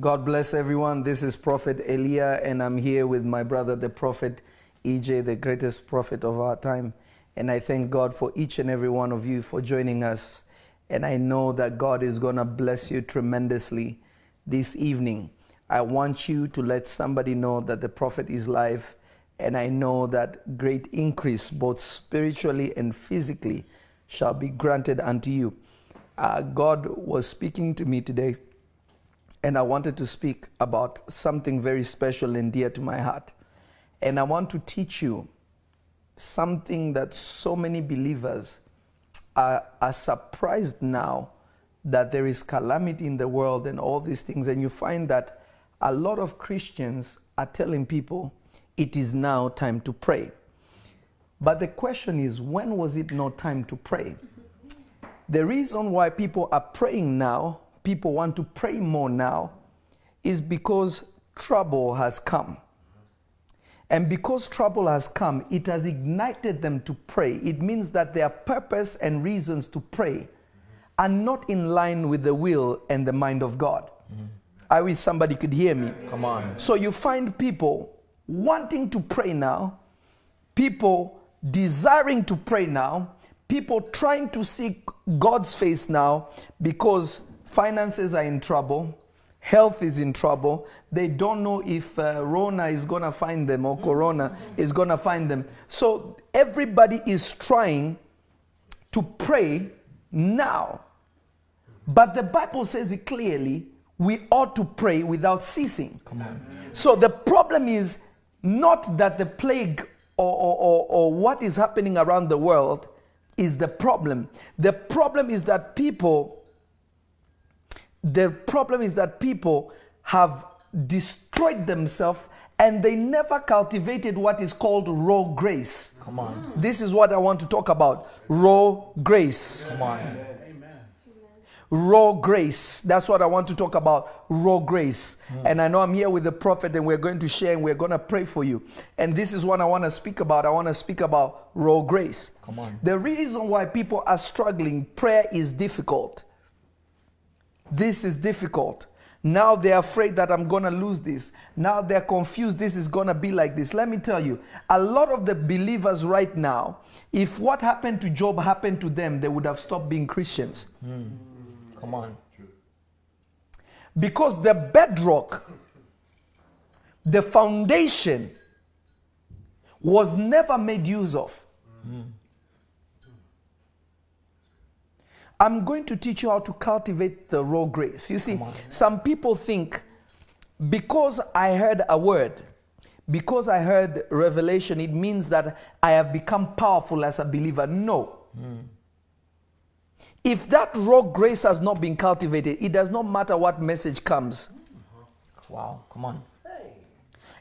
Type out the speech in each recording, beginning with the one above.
God bless everyone. This is Prophet Elia, and I'm here with my brother, the Prophet EJ, the greatest prophet of our time. And I thank God for each and every one of you for joining us. And I know that God is going to bless you tremendously this evening. I want you to let somebody know that the prophet is live. And I know that great increase, both spiritually and physically, shall be granted unto you. Uh, God was speaking to me today and I wanted to speak about something very special and dear to my heart. And I want to teach you something that so many believers are, are surprised now that there is calamity in the world and all these things. And you find that a lot of Christians are telling people it is now time to pray. But the question is, when was it not time to pray? The reason why people are praying now people want to pray more now is because trouble has come. And because trouble has come, it has ignited them to pray. It means that their purpose and reasons to pray are not in line with the will and the mind of God. Mm-hmm. I wish somebody could hear me. Come on. So you find people wanting to pray now, people desiring to pray now, people trying to seek God's face now because finances are in trouble, health is in trouble. They don't know if uh, Rona is going to find them or Corona is going to find them. So everybody is trying to pray now. But the Bible says it clearly we ought to pray without ceasing. Come on. So the problem is not that the plague or, or, or what is happening around the world is the problem. The problem is that people the problem is that people have destroyed themselves and they never cultivated what is called raw grace. Come on. This is what I want to talk about raw grace. Come on. Raw grace. That's what I want to talk about. Raw grace. Mm. And I know I'm here with the prophet, and we're going to share and we're going to pray for you. And this is what I want to speak about. I want to speak about raw grace. Come on. The reason why people are struggling, prayer is difficult. This is difficult. Now they're afraid that I'm going to lose this. Now they're confused. This is going to be like this. Let me tell you, a lot of the believers right now, if what happened to Job happened to them, they would have stopped being Christians. Mm. Come on. Because the bedrock, the foundation, was never made use of. Mm. I'm going to teach you how to cultivate the raw grace. You see, some people think because I heard a word, because I heard revelation, it means that I have become powerful as a believer. No. Mm. If that raw grace has not been cultivated, it does not matter what message comes. Wow, come on.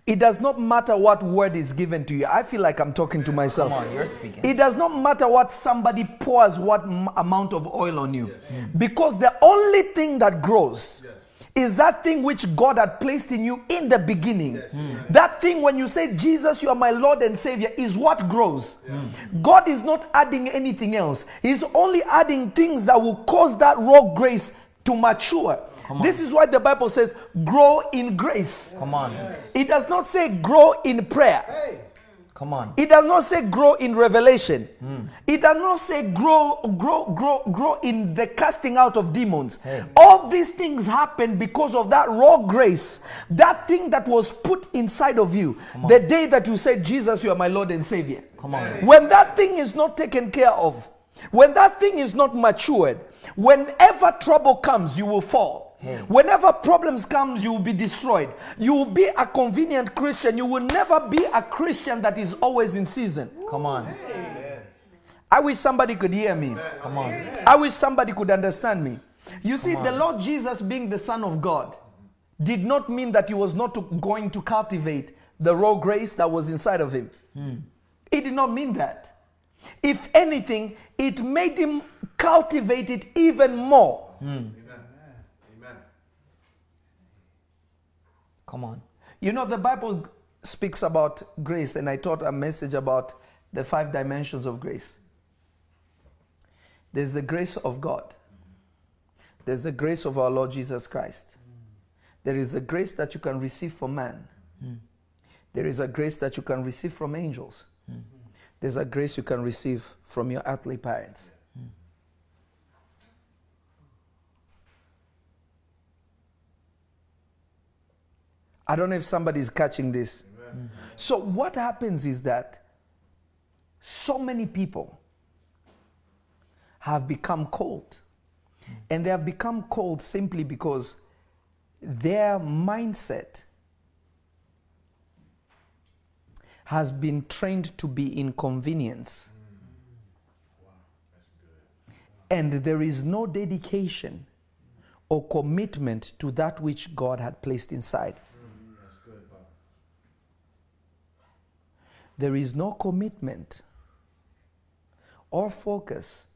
It does not matter what word is given to you. I feel like I'm talking to myself. Come on, you're speaking. It does not matter what somebody pours what amount of oil on you. Yes. Because the only thing that grows yes. is that thing which God had placed in you in the beginning. Yes. Mm. That thing when you say, Jesus, you are my Lord and Savior, is what grows. Mm. God is not adding anything else, He's only adding things that will cause that raw grace to mature. This is why the Bible says, grow in grace. Come on. It does not say grow in prayer. Hey. Come on. It does not say grow in revelation. Mm. It does not say grow, grow, grow, grow in the casting out of demons. Hey. All these things happen because of that raw grace, that thing that was put inside of you the day that you said, Jesus, you are my Lord and Savior. Come on. When that thing is not taken care of, when that thing is not matured, whenever trouble comes, you will fall. Whenever problems comes, you will be destroyed. You will be a convenient Christian. You will never be a Christian that is always in season. Come on. I wish somebody could hear me. Come on. I wish somebody could understand me. You see, the Lord Jesus being the Son of God did not mean that he was not to, going to cultivate the raw grace that was inside of him. Mm. It did not mean that. If anything, it made him cultivate it even more. Mm. Come on. You know, the Bible speaks about grace, and I taught a message about the five dimensions of grace. There's the grace of God, there's the grace of our Lord Jesus Christ, There is a grace that you can receive from man. Hmm. There is a grace that you can receive from angels. Hmm. There's a grace you can receive from your earthly parents. I don't know if somebody's catching this. So, what happens is that so many people have become cold. And they have become cold simply because their mindset has been trained to be inconvenience. And there is no dedication or commitment to that which God had placed inside. There is no commitment or focus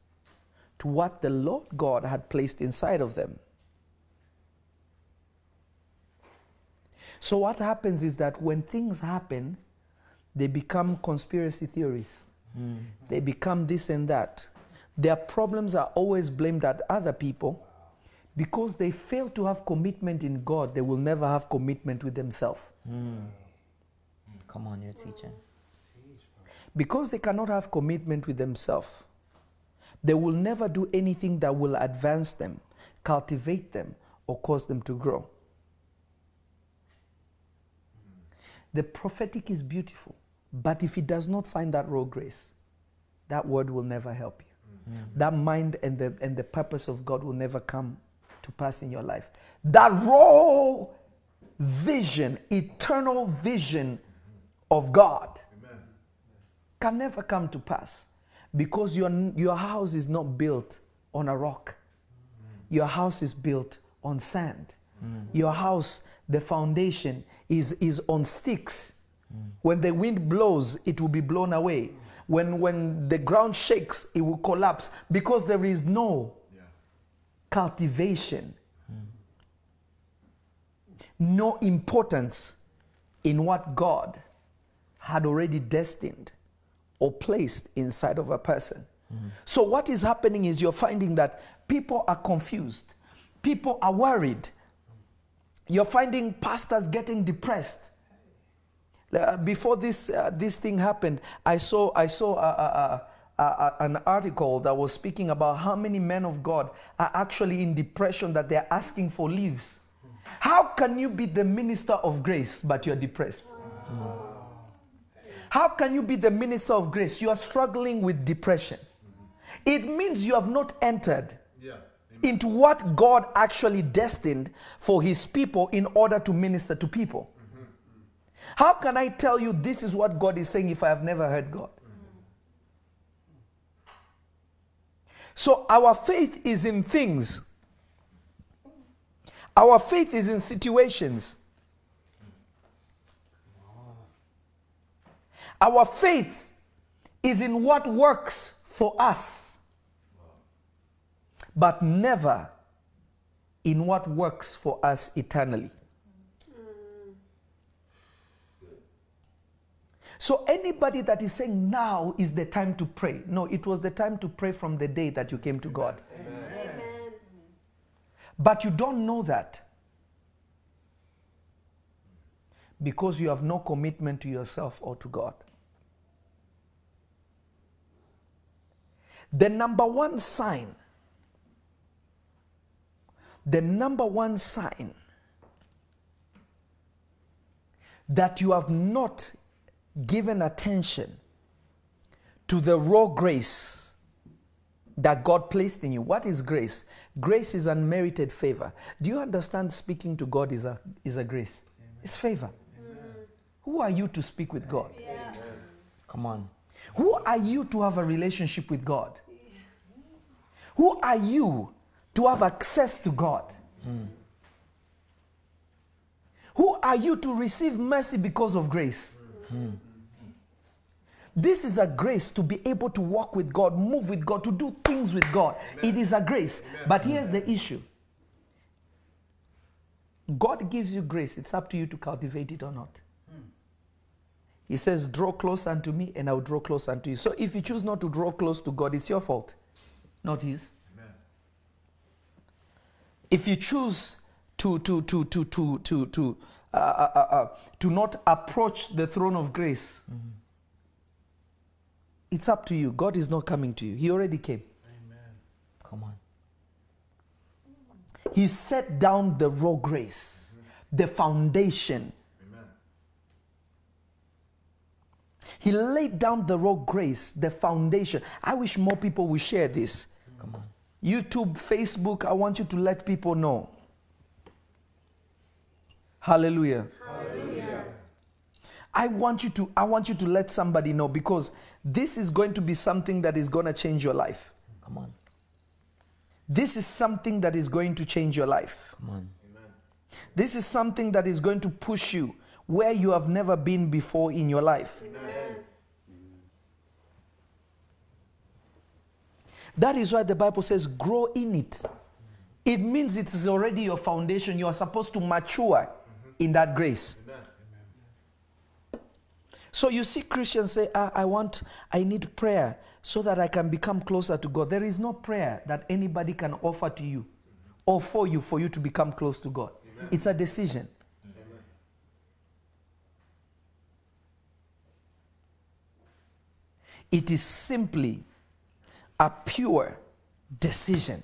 to what the Lord God had placed inside of them. So, what happens is that when things happen, they become conspiracy theories. Hmm. They become this and that. Their problems are always blamed at other people because they fail to have commitment in God. They will never have commitment with themselves. Hmm. Hmm. Come on, you're teaching. Because they cannot have commitment with themselves, they will never do anything that will advance them, cultivate them, or cause them to grow. The prophetic is beautiful, but if it does not find that raw grace, that word will never help you. Mm-hmm. That mind and the, and the purpose of God will never come to pass in your life. That raw vision, eternal vision of God can never come to pass because your, your house is not built on a rock. Your house is built on sand. Mm. Your house, the foundation, is, is on sticks. Mm. When the wind blows, it will be blown away. When, when the ground shakes, it will collapse because there is no cultivation, mm. no importance in what God had already destined or placed inside of a person. So, what is happening is you're finding that people are confused, people are worried. You're finding pastors getting depressed. Uh, before this, uh, this thing happened, I saw, I saw uh, uh, uh, an article that was speaking about how many men of God are actually in depression that they're asking for leaves. How can you be the minister of grace but you're depressed? How can you be the minister of grace? You are struggling with depression. It means you have not entered Yeah. into what God actually destined for his people in order to minister to people. Mm-hmm. How can I tell you this is what God is saying if I have never heard God? Mm-hmm. So our faith is in things. Our faith is in situations. Our faith is in what works for us, but never in what works for us eternally. So, anybody that is saying now is the time to pray, no, it was the time to pray from the day that you came to God. Amen. But you don't know that because you have no commitment to yourself or to God. The number one sign, the number one sign that you have not given attention to the raw grace that God placed in you. What is grace? Grace is unmerited favor. Do you understand speaking to God is a, is a grace? It's favor. Who are you to speak with God? Yeah. Come on. Who are you to have a relationship with God? Who are you to have access to God? Who are you to receive mercy because of grace? This is a grace to be able to walk with God, move with God, to do things with God. It is a grace. But here's the issue God gives you grace, it's up to you to cultivate it or not. He says, Draw close unto me, and I'll draw close unto you. So if you choose not to draw close to God, it's your fault, not His. Amen. If you choose to to to to to to to uh, uh, uh, uh, to not approach the throne of grace, it's up to you. God is not coming to you. He already came. Come on. He set down the raw grace, the foundation. He laid down the raw grace, the foundation. I wish more people would share this. Come on. YouTube, Facebook, I want you to let people know. Hallelujah. I want you to I want you to let somebody know because this is going to be something that is going to change your life. Come on. This is something that is going to change your life. Come on. This is something that is going to push you where you have never been before in your life. That is why the Bible says, grow in it. It means it is already your foundation. You are supposed to mature in that grace. So you see Christians say, ah, I want, I need prayer so that I can become closer to God. There is no prayer that anybody can offer to you or for you for you to become close to God. It's a decision. It is simply a pure decision.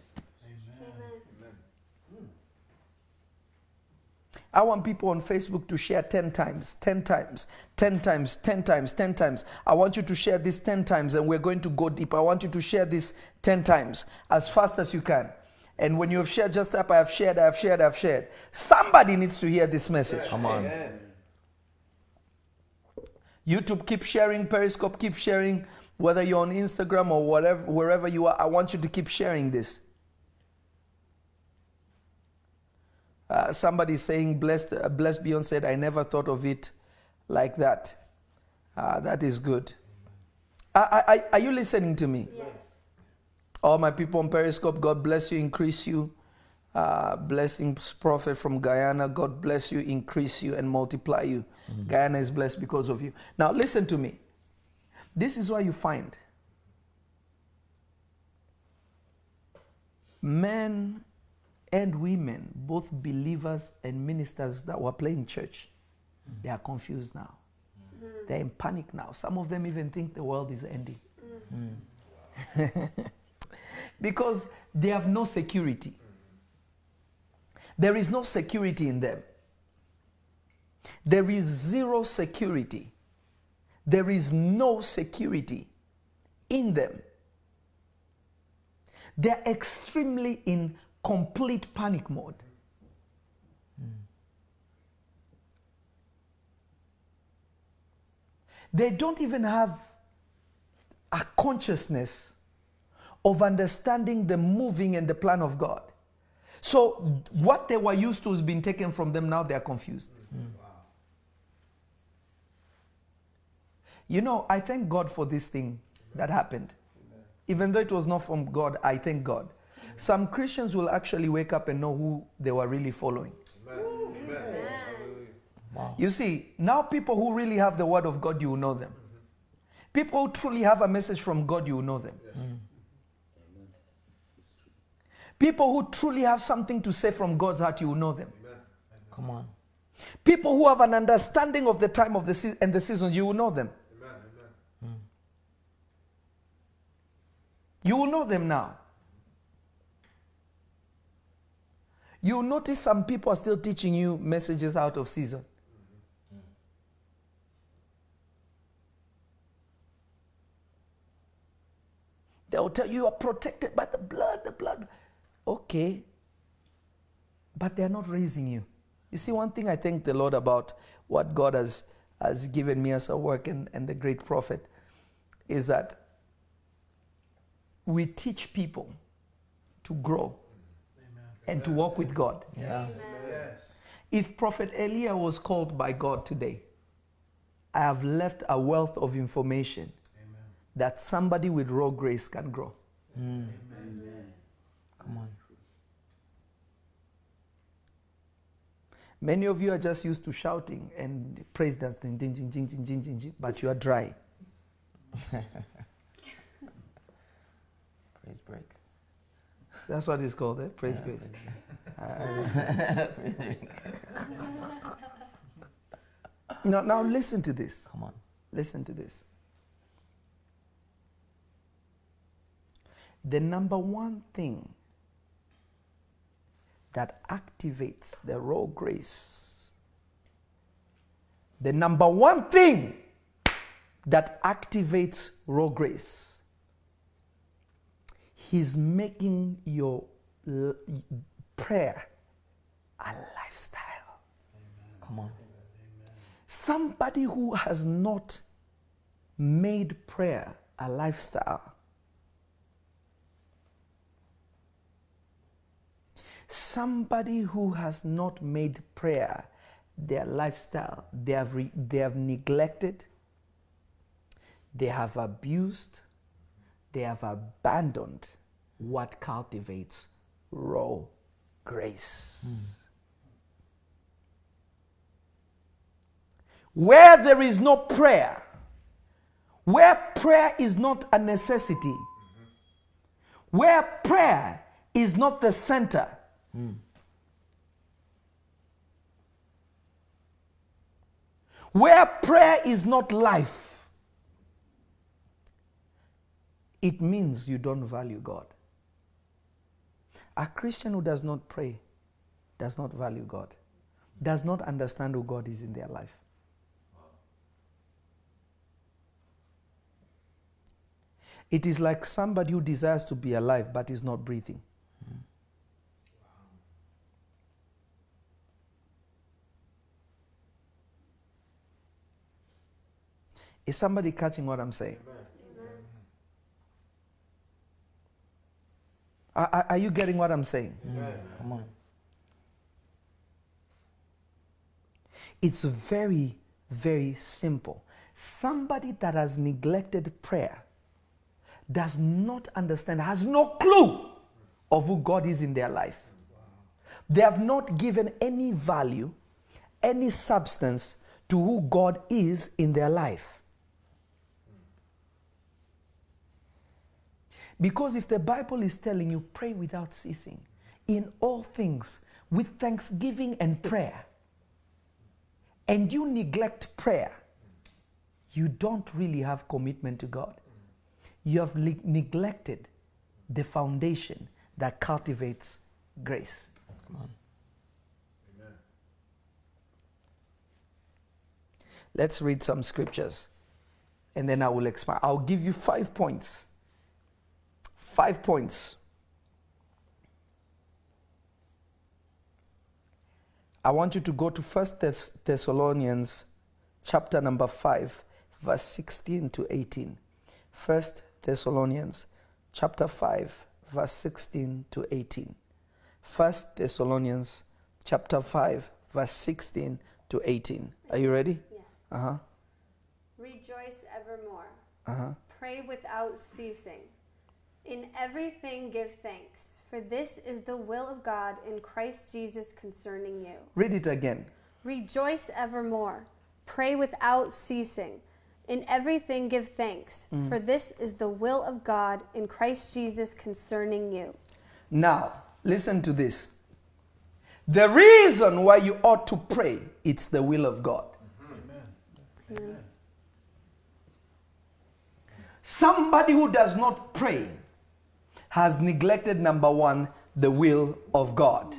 I want people on Facebook to share 10 times, 10 times, 10 times, 10 times, 10 times. I want you to share this 10 times and we're going to go deep. I want you to share this 10 times as fast as you can. And when you have shared, just up, I have shared, I have shared, I have shared. Somebody needs to hear this message. Come on. YouTube, keep sharing. Periscope, keep sharing. Whether you're on Instagram or whatever, wherever you are, I want you to keep sharing this. Uh, somebody saying, blessed, uh, blessed Beyond said, I never thought of it like that. Uh, that is good. Are, are, are you listening to me? Yes. All my people on Periscope, God bless you, increase you. Uh, blessings, prophet from Guyana. God bless you, increase you, and multiply you. Guyana is blessed because of you. Now, listen to me. This is why you find men and women, both believers and ministers that were playing church, mm. they are confused now. Mm. They're in panic now. Some of them even think the world is ending. Mm. because they have no security. There is no security in them. There is zero security. There is no security in them. They're extremely in complete panic mode. They don't even have a consciousness of understanding the moving and the plan of God. So, what they were used to has been taken from them, now they are confused. Mm. You know, I thank God for this thing that happened. Even though it was not from God, I thank God. Some Christians will actually wake up and know who they were really following. Wow. You see, now people who really have the word of God, you will know them. People who truly have a message from God, you will know them. Mm. People who truly have something to say from God's heart, you will know them. Come on. People who have an understanding of the time of the se- and the seasons, you will know them. You will know them now. You will notice some people are still teaching you messages out of season. They'll tell you you are protected by the blood, the blood. Okay. But they're not raising you. You see, one thing I thank the Lord about what God has, has given me as a work and, and the great prophet is that we teach people to grow and to walk with God. Yes. If Prophet Elia was called by God today, I have left a wealth of information that somebody with raw grace can grow. Mm. Amen. Come on. Many of you are just used to shouting and praise dancing, ding, ding, ding, ding, ding, ding, ding, but you are dry. Praise break. That's what it's called, eh? Praise break. now, now listen to this. Come on. Listen to this. The number one thing that activates the raw grace, the number one thing that activates raw grace, He's making your prayer a lifestyle. Come on. Somebody who has not made prayer a lifestyle. Somebody who has not made prayer their lifestyle, they have, re- they have neglected, they have abused, they have abandoned what cultivates raw grace. Hmm. Where there is no prayer, where prayer is not a necessity, where prayer is not the center, hmm, where prayer is not life, it means you don't value God. A Christian who does not pray does not value God, does not understand who God is in their life. It is like somebody who desires to be alive but is not breathing. Is somebody catching what I'm saying? Are, are- are you getting what I'm saying? Yes. Come on. It's very, very simple. Somebody that has neglected prayer does not understand, has no clue of who God is in their life. They have not given any value, any substance to who God is in their life. Because if the Bible is telling you, pray without ceasing, in all things, with thanksgiving and prayer, and you neglect prayer, you don't really have commitment to God. You have le- neglected the foundation that cultivates grace. Come on. Let's read some scriptures and then I will expand. I'll give you five points. Five points. I want you to go to First Thess- Thessalonians chapter number 5 verse 16 to 18. First Thessalonians chapter 5 verse 16 to 18. First Thessalonians chapter 5 verse 16 to 18. Are you ready? Yes. Uh-huh. Rejoice evermore. Uh-huh. Pray without ceasing. In everything give thanks, for this is the will of God in Christ Jesus concerning you. Read it again. Rejoice evermore. Pray without ceasing. In everything give thanks, mm. for this is the will of God in Christ Jesus concerning you. Now, listen to this. The reason why you ought to pray, it's the will of God. Mm-hmm. Somebody who does not pray has neglected number 1 the will of God.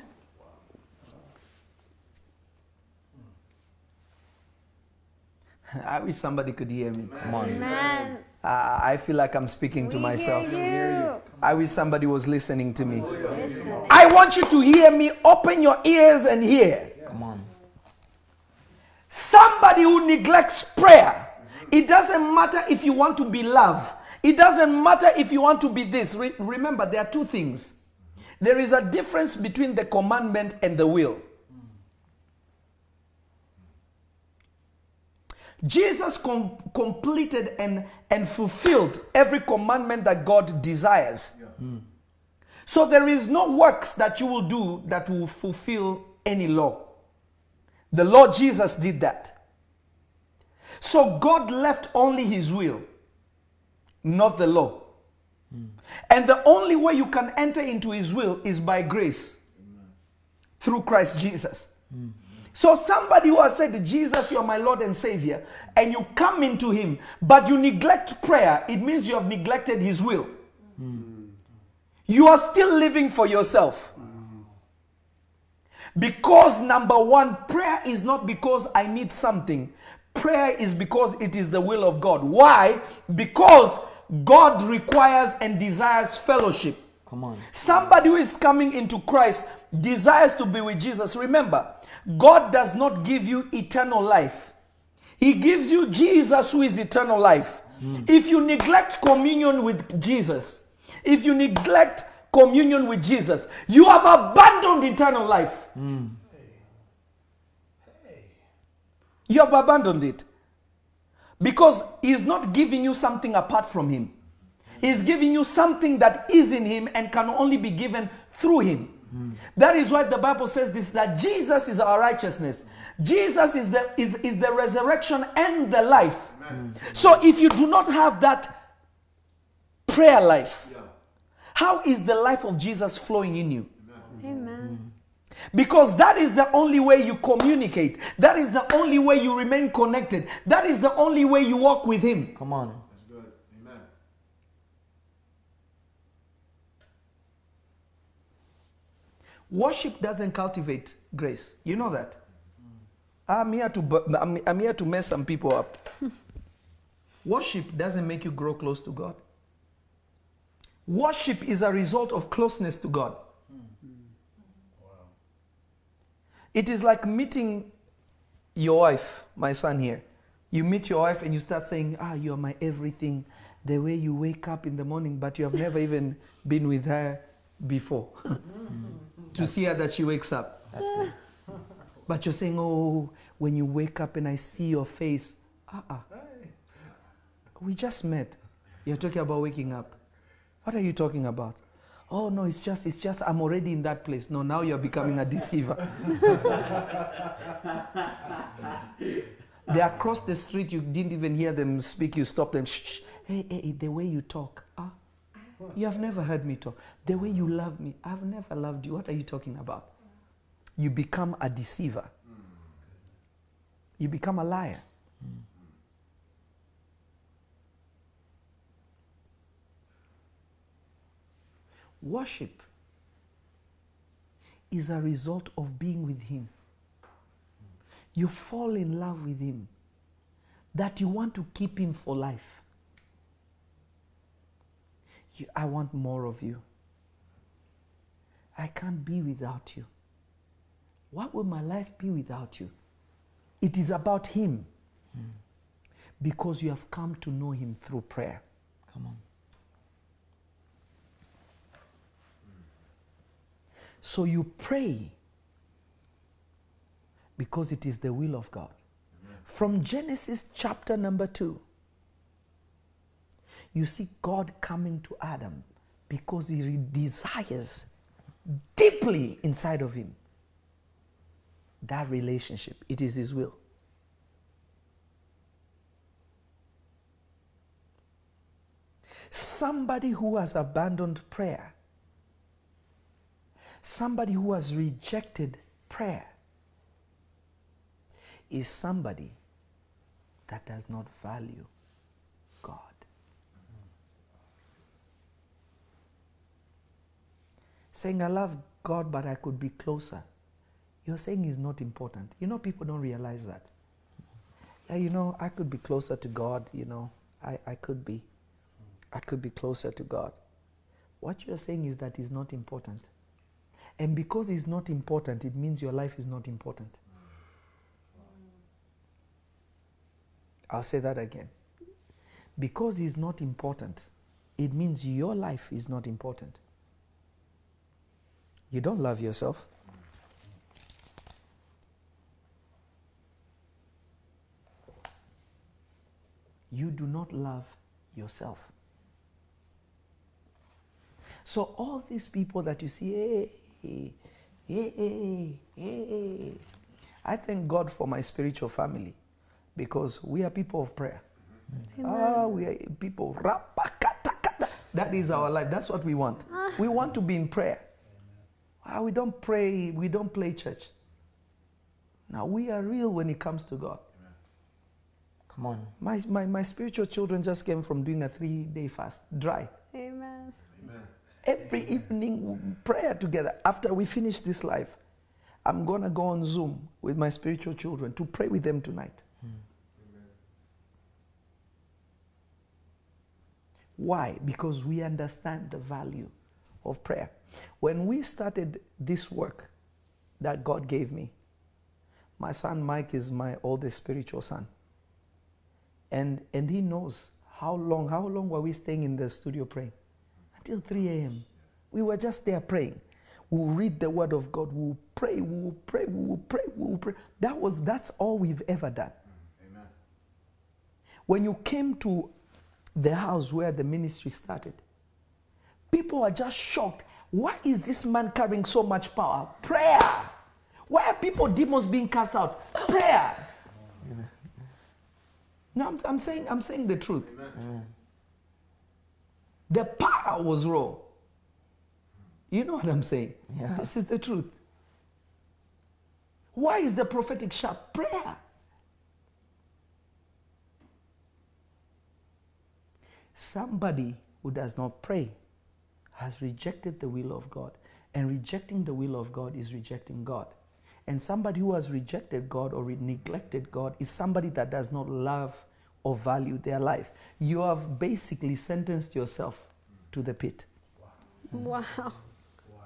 I wish somebody could hear me. Come on. Amen. Uh, I feel like I'm speaking to myself. hear you. I wish somebody was listening to me. Listen. I want you to hear me. Open your ears and hear. Come on. Somebody who neglects prayer, it doesn't matter if you want to be loved, it doesn't matter if you want to be this. Re- remember, there are two things. There is a difference between the commandment and the will. Jesus com- completed and, and fulfilled every commandment that God desires. Hmm. So there is no works that you will do that will fulfill any law. The Lord Jesus did that. So God left only his will, not the law. And the only way you can enter into his will is by grace through Christ Jesus. So, somebody who has said, Jesus, you are my Lord and Savior, and you come into him, but you neglect prayer, it means you have neglected his will. You are still living for yourself. Because, number one, prayer is not because I need something. Prayer is because it is the will of God. Why? Because God requires and desires fellowship. Come on. Somebody who is coming into Christ desires to be with Jesus. Remember, God does not give you eternal life, He gives you Jesus, who is eternal life. Hmm. If you neglect communion with Jesus, if you neglect communion with Jesus, you have abandoned eternal life. Hmm. You have abandoned it. Because He's not giving you something apart from Him. He's giving you something that is in Him and can only be given through Him. That is why the Bible says this that Jesus is our righteousness. Jesus is the, is, is the resurrection and the life. So if you do not have that prayer life, how is the life of Jesus flowing in you? Amen. Because that is the only way you communicate. That is the only way you remain connected. That is the only way you walk with Him. Come on. That's good. Amen. Worship doesn't cultivate grace. You know that. I'm here to I'm, I'm here to mess some people up. Worship doesn't make you grow close to God. Worship is a result of closeness to God. It is like meeting your wife, my son here. You meet your wife and you start saying, Ah, you're my everything. The way you wake up in the morning, but you have never even been with her before to see her that she wakes up. That's good. But you're saying, Oh, when you wake up and I see your face, uh uh We just met. You're talking about waking up. What are you talking about? Oh no, it's just it's just I'm already in that place. No, now you're becoming a deceiver. They're across the street, you didn't even hear them speak, you stop them. Shh, shh. Hey, hey, hey, the way you talk. Ah, you have never heard me talk. The way you love me, I've never loved you. What are you talking about? You become a deceiver. You become a liar. Worship is a result of being with Him. You fall in love with Him, that you want to keep Him for life. You, I want more of you. I can't be without you. What will my life be without you? It is about Him hmm. because you have come to know Him through prayer. Come on. So you pray because it is the will of God. From Genesis chapter number 2, you see God coming to Adam because he re- desires deeply inside of him that relationship. It is his will. Somebody who has abandoned prayer somebody who has rejected prayer is somebody that does not value God. Saying, I love God, but I could be closer. You're saying is not important. You know, people don't realize that. Yeah, you know, I could be closer to God, you know, I, I could be. I could be closer to God. What you're saying is that is not important. And because it's not important, it means your life is not important. I'll say that again. Because it's not important, it means your life is not important. You don't love yourself. You do not love yourself. So all these people that you see, hey, hey, hey, hey, hey, I thank God for my spiritual family because we are people of prayer. Ah, we are people. That is our life. That's what we want. Ah. We want to be in prayer. Ah, we don't pray, we don't play church. Now, we are real when it comes to God. Come on. My, my, my spiritual children just came from doing a three day fast, dry. Amen. Amen. Every evening, prayer together. After we finish this live, I'm going to go on Zoom with my spiritual children to pray with them tonight. Why? Because we understand the value of prayer. When we started this work that God gave me, my son Mike is my oldest spiritual son. And, and he knows how long, how long were we staying in the studio praying? Until 3 a.m. We were just there praying. We'll read the word of God. We'll pray, we'll pray, we'll pray, we'll pray. That was, that's all we've ever done. When you came to the house where the ministry started, people are just shocked. Why is this man carrying so much power? Prayer. Why are people, demons being cast out? Prayer. No, I'm, I'm saying, I'm saying the truth. The power was raw. You know what I'm saying? Yeah. This is the truth. Why is the prophetic sharp? Prayer. Somebody who does not pray has rejected the will of God. And rejecting the will of God is rejecting God. And somebody who has rejected God or neglected God is somebody that does not love or value their life. You have basically sentenced yourself to the pit. Wow. Wow.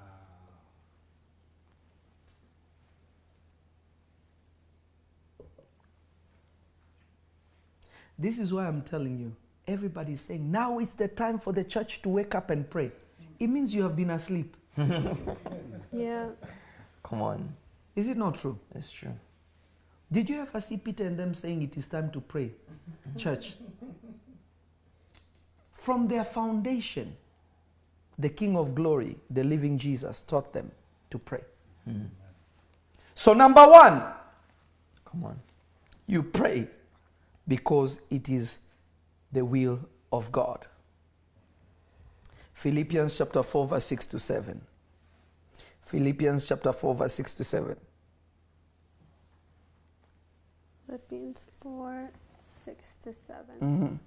This is why I'm telling you. Everybody's saying, now it's the time for the church to wake up and pray. It means you have been asleep. Yeah. Come on. Is it not true? It's true. Did you ever see Peter and them saying it is time to pray? Church. From their foundation, the King of Glory, the living Jesus, taught them to pray. So, number one, Come on. you pray because it is the will of God. Philippians chapter 4, verse 6 to 7. Philippians chapter 4, verse 6 to 7. Philippians 4 6 to 7. Mhm.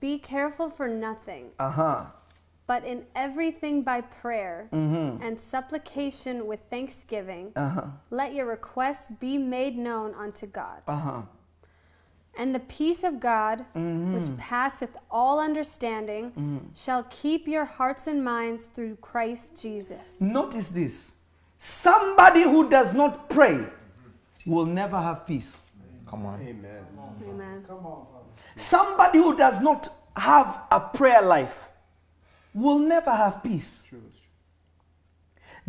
Be careful for nothing, Uh huh. but in everything by prayer Mm-hmm. and supplication with thanksgiving, Uh huh. let your requests be made known unto God. Uh huh. And the peace of God, Mm-hmm. which passeth all understanding, mhm. shall keep your hearts and minds through Christ Jesus. Notice this somebody who does not pray will never have peace. Come on. Amen. Come on. Somebody who does not have a prayer life will never have peace.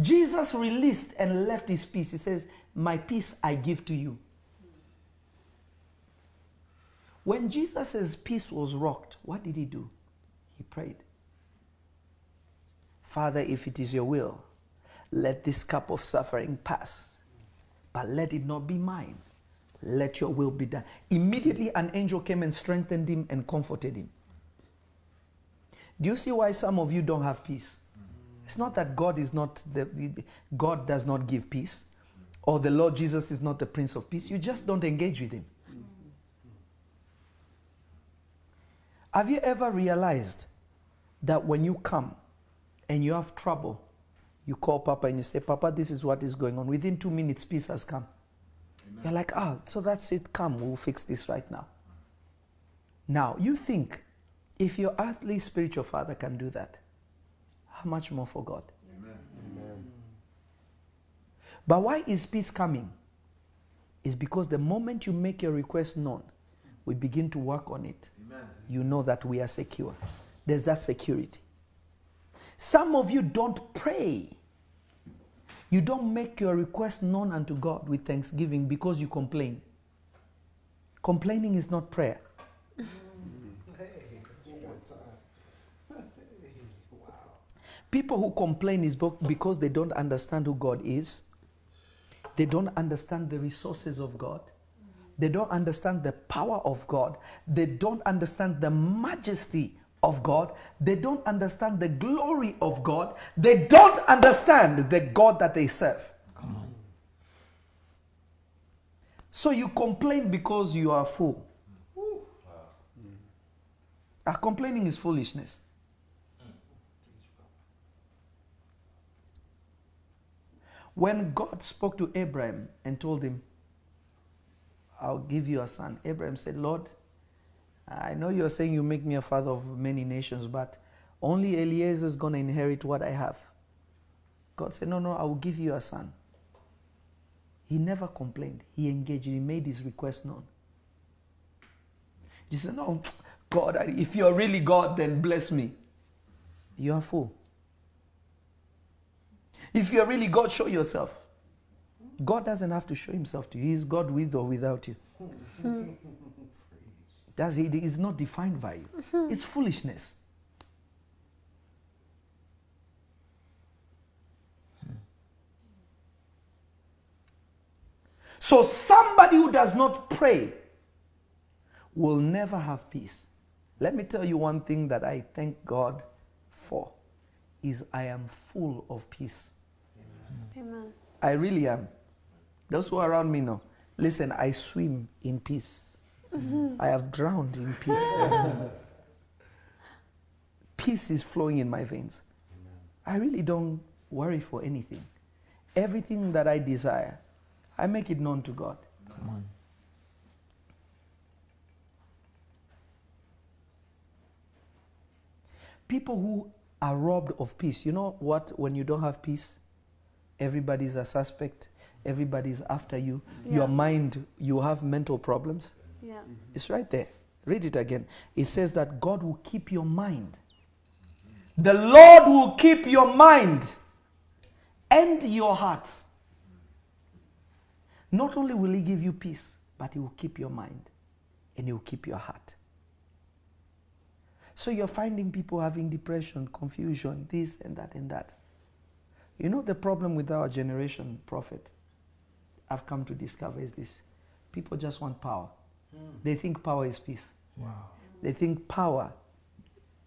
Jesus released and left his peace. He says, My peace I give to you. When Jesus' peace was rocked, what did he do? He prayed. Father, if it is your will, let this cup of suffering pass, but let it not be mine. Let your will be done. Immediately, an angel came and strengthened him and comforted him. Do you see why some of you don't have peace? It's not that God is not the, God does not give peace, or the Lord Jesus is not the Prince of Peace. You just don't engage with Him. Have you ever realized that when you come and you have trouble, you call Papa and you say, Papa, this is what is going on. Within two minutes, peace has come. You're like, ah, so that's it. Come, we'll fix this right now. Now, you think if your earthly spiritual father can do that, how much more for God? Amen. Amen. But why is peace coming? It's because the moment you make your request known, we begin to work on it. You know that we are secure. There's that security. Some of you don't pray. You don't make your request known unto God with thanksgiving because you complain. Complaining is not prayer. People who complain is because they don't understand who God is. They don't understand the resources of God. They don't understand the power of God. They don't understand the majesty of God. They don't understand the glory of God. They don't understand the God that they serve. Come on. So you complain because you are full. Ah, complaining is foolishness. When God spoke to Abraham and told him, I'll give you a son, Abraham said, Lord, I know you're saying you make me a father of many nations, but only Eliezer is going to inherit what I have. God said, No, no, I will give you a son. He never complained. He engaged. He made his request known. He said, No, God, if you're really God, then bless me. You are fool. If you're really God, show yourself. God doesn't have to show himself to you. He is God with or without you. Does? It's not defined by you. Mm-hmm. It's foolishness. Hmm. So somebody who does not pray will never have peace. Let me tell you one thing that I thank God for is I am full of peace. Amen. I really am. Those who are around me know. Listen, I swim in peace. I have drowned in peace. peace is flowing in my veins. I really don't worry for anything. Everything that I desire, I make it known to God. Come on. People who are robbed of peace, you know what? When you don't have peace, everybody's a suspect, everybody's after you. Your mind, you have mental problems. Yeah. It's right there. Read it again. It says that God will keep your mind. The Lord will keep your mind and your heart. Not only will He give you peace, but He will keep your mind and He will keep your heart. So you're finding people having depression, confusion, this and that and that. You know the problem with our generation, prophet, I've come to discover is this people just want power. Hmm. They think power is peace. They think power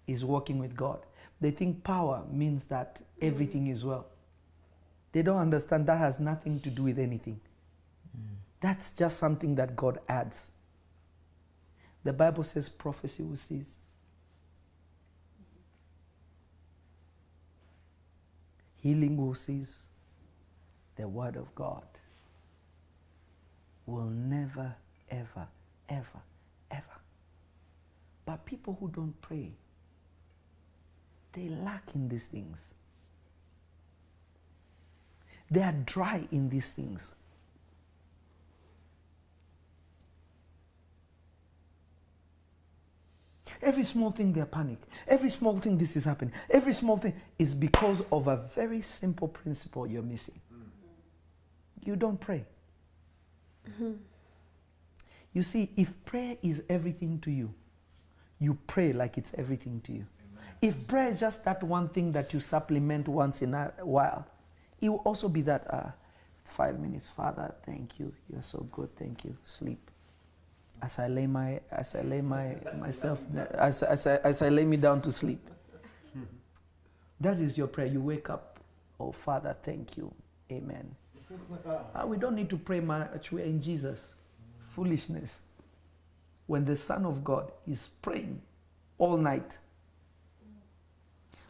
is working with God. They think power means that everything is well. They don't understand that has nothing to do with anything. Hmm. That's just something that God adds. The Bible says prophecy will cease. Healing will cease. The word of God will never, ever, ever, ever. But people who don't pray, they lack in these things. They are dry in these things. Every small thing they are panic. Every small thing this is happening. Every small thing is because of a very simple principle you're missing. Mm. You don't pray. Mm-hmm. You see, if prayer is everything to you, you pray like it's everything to you. If prayer is just that one thing that you supplement once in a while, it will also be that uh, five minutes, Father, thank you. You're so good. Thank you. Sleep. As I lay my, as I lay my myself, as, as, I, as I lay me down to sleep. That is your prayer. You wake up, oh Father, thank you. Amen. Uh, we don't need to pray much. We're in Jesus. Foolishness. When the Son of God is praying all night,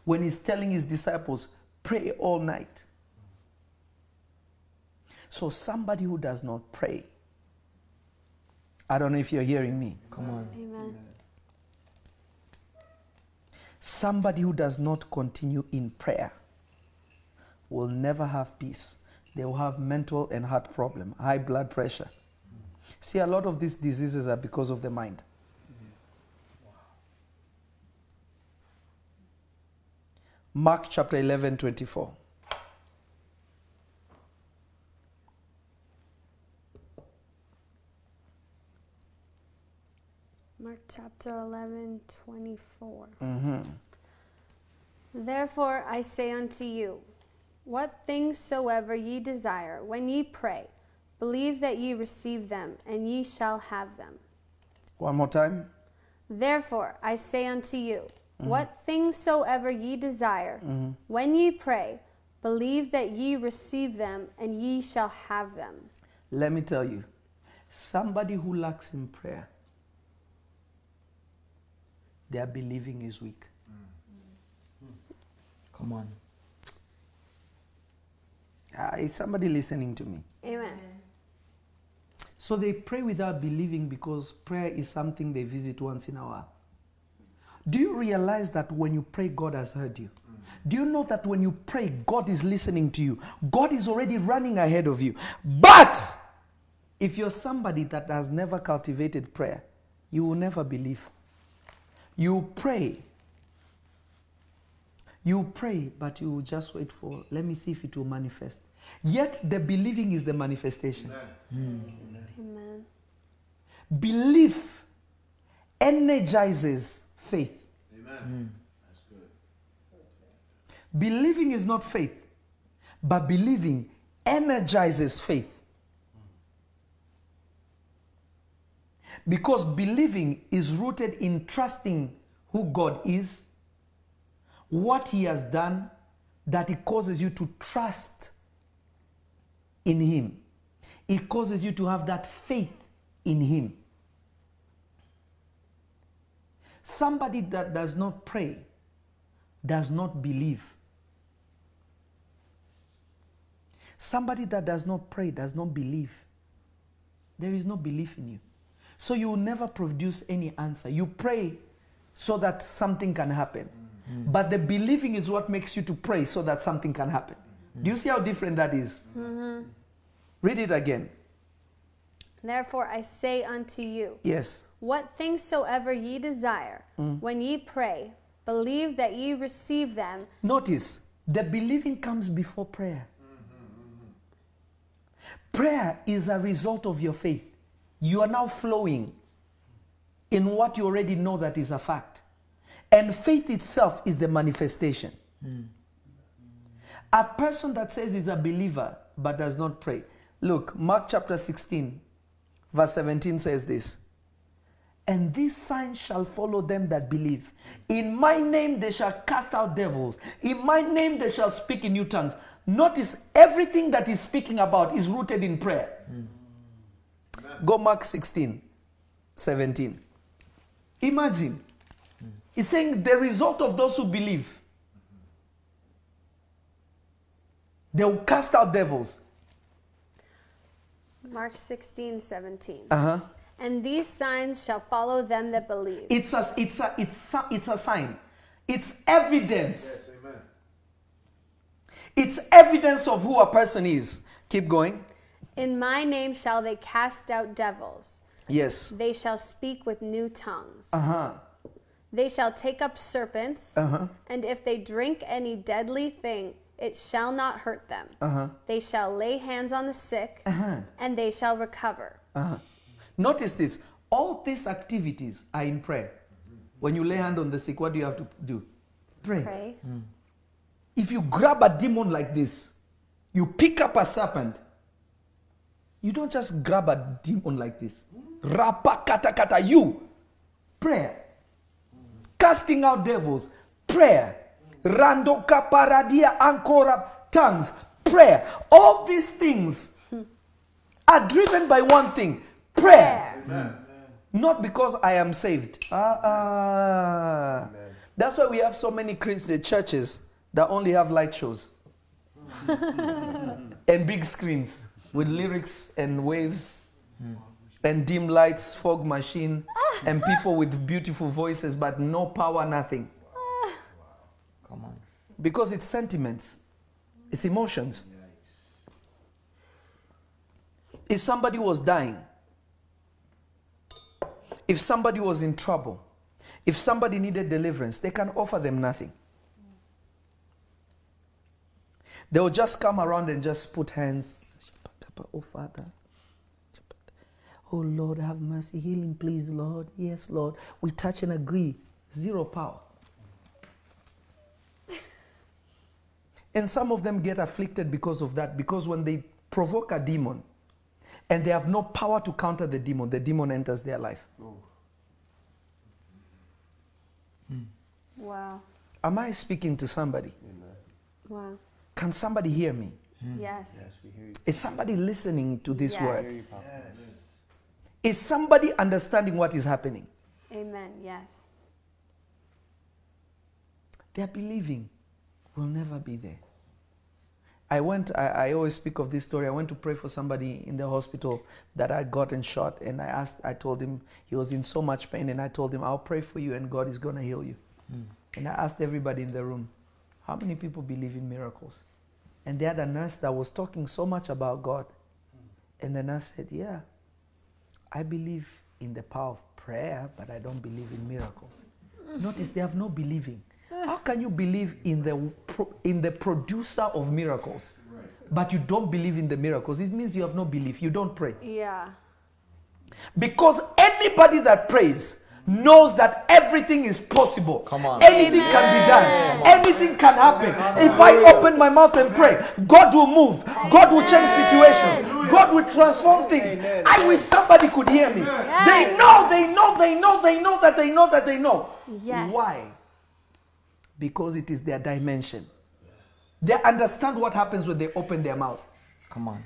when he's telling his disciples, pray all night. So, somebody who does not pray, I don't know if you're hearing me. Come on. Amen. Somebody who does not continue in prayer will never have peace. They will have mental and heart problem, high blood pressure. See, a lot of these diseases are because of the mind. Mark chapter 11, 24. Mark chapter 11, 24. Mm-hmm. Therefore I say unto you, what things soever ye desire, when ye pray, believe that ye receive them, and ye shall have them. One more time. Therefore I say unto you, mm-hmm. What things soever ye desire, mm-hmm. when ye pray, believe that ye receive them, and ye shall have them. Let me tell you, somebody who lacks in prayer, their believing is weak. Mm. Come on. Ah, is somebody listening to me? Amen. So they pray without believing because prayer is something they visit once in a while. Do you realize that when you pray, God has heard you? Do you know that when you pray, God is listening to you? God is already running ahead of you. But if you're somebody that has never cultivated prayer, you will never believe. You pray. You pray, but you just wait for, let me see if it will manifest. Yet the believing is the manifestation. Amen. Hmm. Belief energizes faith. Amen. Hmm. That's good. Believing is not faith, but believing energizes faith. Because believing is rooted in trusting who God is, what He has done, that it causes you to trust in Him. It causes you to have that faith in Him. Somebody that does not pray does not believe. Somebody that does not pray does not believe. There is no belief in you. So you will never produce any answer. You pray so that something can happen. Mm. But the believing is what makes you to pray so that something can happen. Do you see how different that is? Mm-hmm. Read it again. Therefore I say unto you, Yes. what things soever ye desire, mm. when ye pray, believe that ye receive them, Notice, the believing comes before prayer. Prayer is a result of your faith. You are now flowing in what you already know that is a fact. And faith itself is the manifestation. Mm. A person that says he's a believer but does not pray. Look, Mark chapter 16, verse 17 says this. And these signs shall follow them that believe. In my name they shall cast out devils. In my name they shall speak in new tongues. Notice everything that he's speaking about is rooted in prayer. Hmm. Go Mark 16, 17. Imagine. He's saying the result of those who believe. They will cast out devils. Mark 16, 17. Uh-huh. And these signs shall follow them that believe. It's a, it's a, it's a, it's a sign. It's evidence. Yes, amen. It's evidence of who a person is. Keep going. In my name shall they cast out devils. Yes. They shall speak with new tongues. Uh huh. They shall take up serpents. Uh-huh. And if they drink any deadly thing, it shall not hurt them. Uh-huh. They shall lay hands on the sick, Uh-huh. and they shall recover. Uh-huh. Notice this. All these activities are in prayer. When you lay hand on the sick, what do you have to do? Pray. Pray. If you grab a demon like this, you pick up a serpent. You don't just grab a demon like this. Rapa kata kata. You prayer. Casting out devils. Prayer. Rando kaparadia ancora tongues. Prayer. All these things are driven by one thing. Prayer. Prayer. Not because I am saved. Ah, ah. That's why we have so many Christian churches that only have light shows and big screens with lyrics and waves and dim lights, fog machine, and people with beautiful voices but no power, nothing. Because it's sentiments, it's emotions. If somebody was dying, if somebody was in trouble, if somebody needed deliverance, they can offer them nothing. They will just come around and just put hands. Oh, Father. Oh, Lord, have mercy. Healing, please, Lord. Yes, Lord. We touch and agree. Zero power. And some of them get afflicted because of that, because when they provoke a demon and they have no power to counter the demon, the demon enters their life. Wow. Am I speaking to somebody? Wow. Can somebody hear me? Hmm. Yes. yes Is somebody listening to this Yes. word? Is somebody understanding what is happening? Amen. Yes. They are believing will never be there. I went, I, I always speak of this story. I went to pray for somebody in the hospital that had gotten shot, and I asked, I told him he was in so much pain, and I told him, I'll pray for you, and God is going to heal you. Hmm. And I asked everybody in the room, how many people believe in miracles? And they had a nurse that was talking so much about God. And the nurse said, Yeah, I believe in the power of prayer, but I don't believe in miracles. Notice they have no believing. How can you believe in the, in the producer of miracles, but you don't believe in the miracles? It means you have no belief. You don't pray. Yeah. Because anybody that prays knows that everything is possible. Come on. Anything can be done. Anything can happen. If I open my mouth and pray, God will move. God will change situations. God will transform things. I wish somebody could hear me. They know, they know, they know, they know that they know that they know. Yes. Why? Because it is their dimension. They understand what happens when they open their mouth. Come on.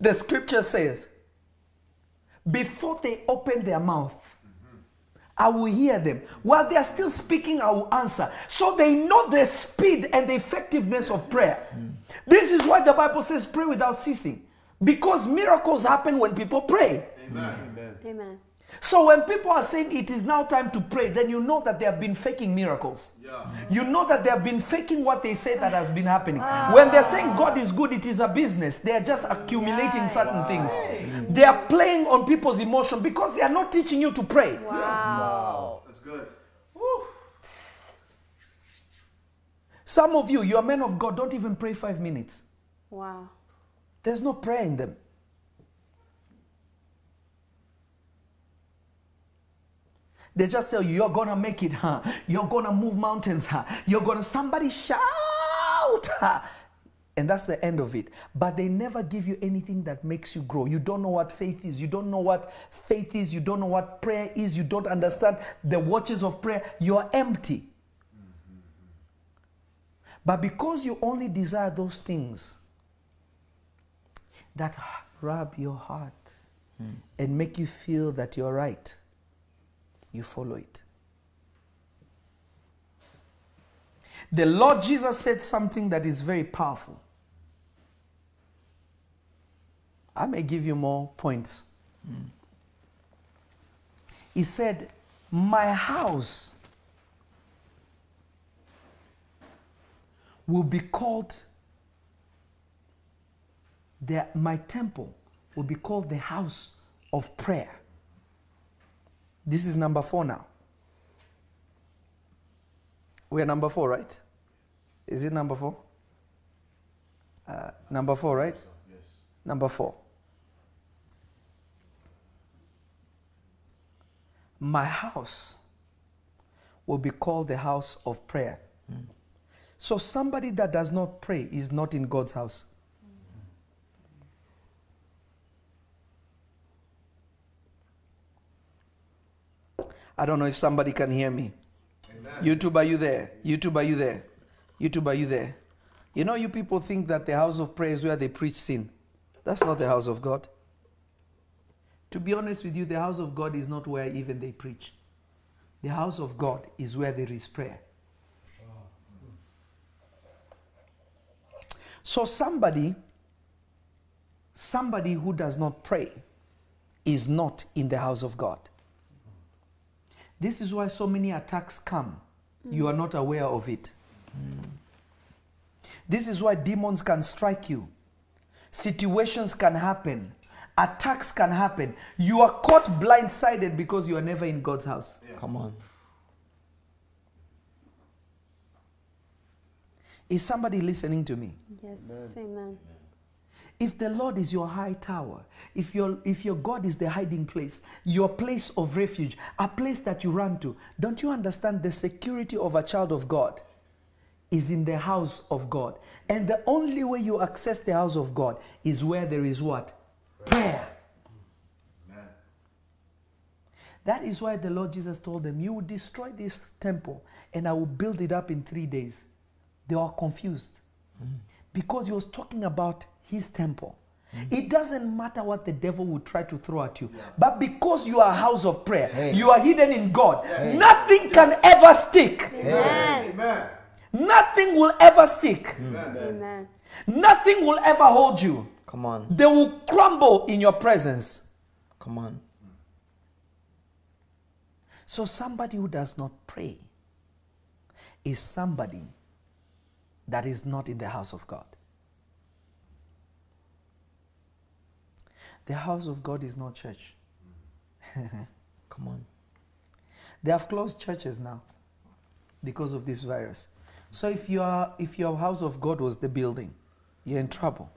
The scripture says, before they open their mouth, I will hear them. While they are still speaking, I will answer. So they know the speed and the effectiveness of prayer. This is why the Bible says, pray without ceasing. Because miracles happen when people pray. Amen. So when people are saying it is now time to pray, then you know that they have been faking miracles. Yeah. You know that they have been faking what they say that has been happening. Ah. When they're saying God is good, it is a business. They are just accumulating certain things. They are playing on people's emotion because they are not teaching you to pray. Wow. That's good. Some of you, you are men of God, don't even pray five minutes. Wow. There's no prayer in them. They just tell you, you're gonna make it, huh? You're gonna move mountains, huh? You're gonna, somebody shout, huh? And that's the end of it. But they never give you anything that makes you grow. You don't know what faith is. You don't know what faith is. You don't know what prayer is. You don't understand the watches of prayer. You're empty. But because you only desire those things that rub your heart hmm. and make you feel that you're right, you follow it. The Lord Jesus said something that is very powerful. I may give you more points. He said, My house will be called, the, my temple will be called the house of prayer. This is number four now. We're number four, right? Is it number four? Uh, number four, right? Yes. Number four. My house will be called the house of prayer. So somebody that does not pray is not in God's house. I don't know if somebody can hear me. YouTube, are you there? YouTube, are you there? YouTube, are you there? You know, you people think that the house of prayer is where they preach sin. That's not the house of God. To be honest with you, the house of God is not where even they preach. The house of God is where there is prayer. So somebody, somebody who does not pray is not in the house of God. This is why so many attacks come. You are not aware of it. This is why demons can strike you. Situations can happen. Attacks can happen. You are caught blindsided because you are never in God's house. Come on. Is somebody listening to me? Yes. Amen. If the Lord is your high tower, if your, if your God is the hiding place, your place of refuge, a place that you run to, don't you understand the security of a child of God is in the house of God? And the only way you access the house of God is where there is what? Prayer. Amen. That is why the Lord Jesus told them, You will destroy this temple and I will build it up in three days. They were confused hmm. because he was talking about his temple. Mm-hmm. It doesn't matter what the devil will try to throw at you, but because you are a house of prayer, Hey. you are hidden in God, nothing can ever stick. Amen. Amen. Nothing will ever stick. Amen. Nothing will ever hold you. Come on. They will crumble in your presence. Come on. So, somebody who does not pray is somebody that is not in the house of God. The house of God is not church. Come on. They have closed churches now because of this virus. So if you are if your house of God was the building, you're in trouble.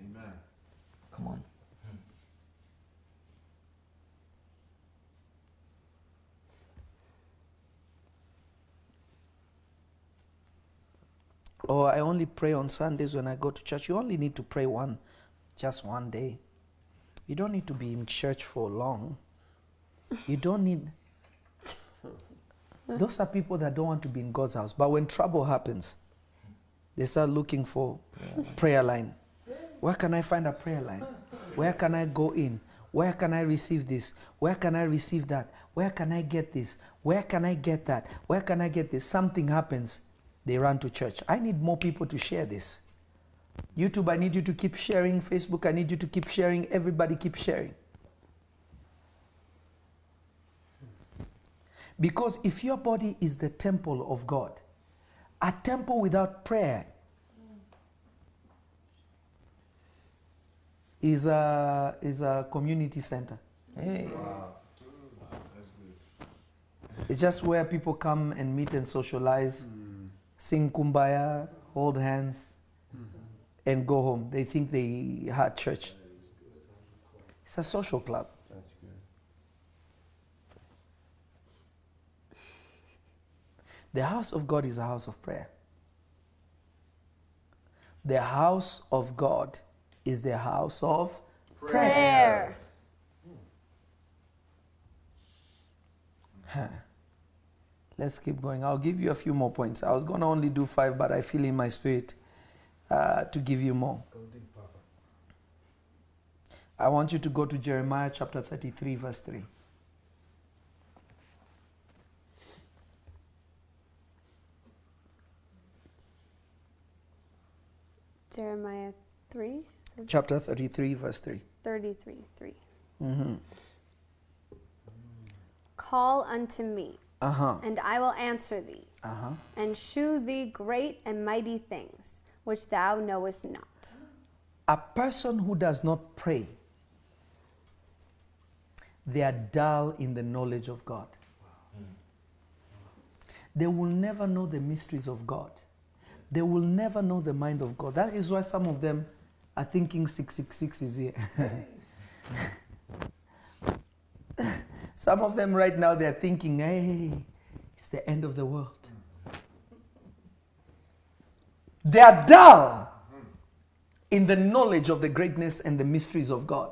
Amen. Come on. Or I only pray on Sundays when I go to church. You only need to pray one just one day. You don't need to be in church for long. You don't need those are people that don't want to be in God's house. But when trouble happens, they start looking for prayer line. Where can I find a prayer line? Where can I go in? Where can I receive this? Where can I receive that? Where can I get this? Where can I get that? Where can I get this? Something happens, they run to church. I need more people to share this. YouTube, I need you to keep sharing. Facebook, I need you to keep sharing. Everybody keep sharing. Because if your body is the temple of God, a temple without prayer is a, is a community center. Hey. That's. It's just where people come and meet and socialize, hmm. sing kumbaya, hold hands, and go home. They think they had church. It's a social club. That's good. The house of God is a house of prayer. The house of God is the house of prayer. Prayer. Huh. Let's keep going. I'll give you a few more points. I was going to only do five, but I feel in my spirit uh, to give you more. Go deep, Papa. I want you to go to Jeremiah chapter 33, verse 3. Jeremiah 3, Chapter 33, verse 3. 33, 3. Mm-hmm. Call unto me, Uh huh. and I will answer thee, Uh huh. and shew thee great and mighty things, which thou knowest not. A person who does not pray, they are dull in the knowledge of God. They will never know the mysteries of God. They will never know the mind of God. That is why some of them are thinking 666 is here. some of them right now they're thinking, hey, it's the end of the world. They are dull in the knowledge of the greatness and the mysteries of God.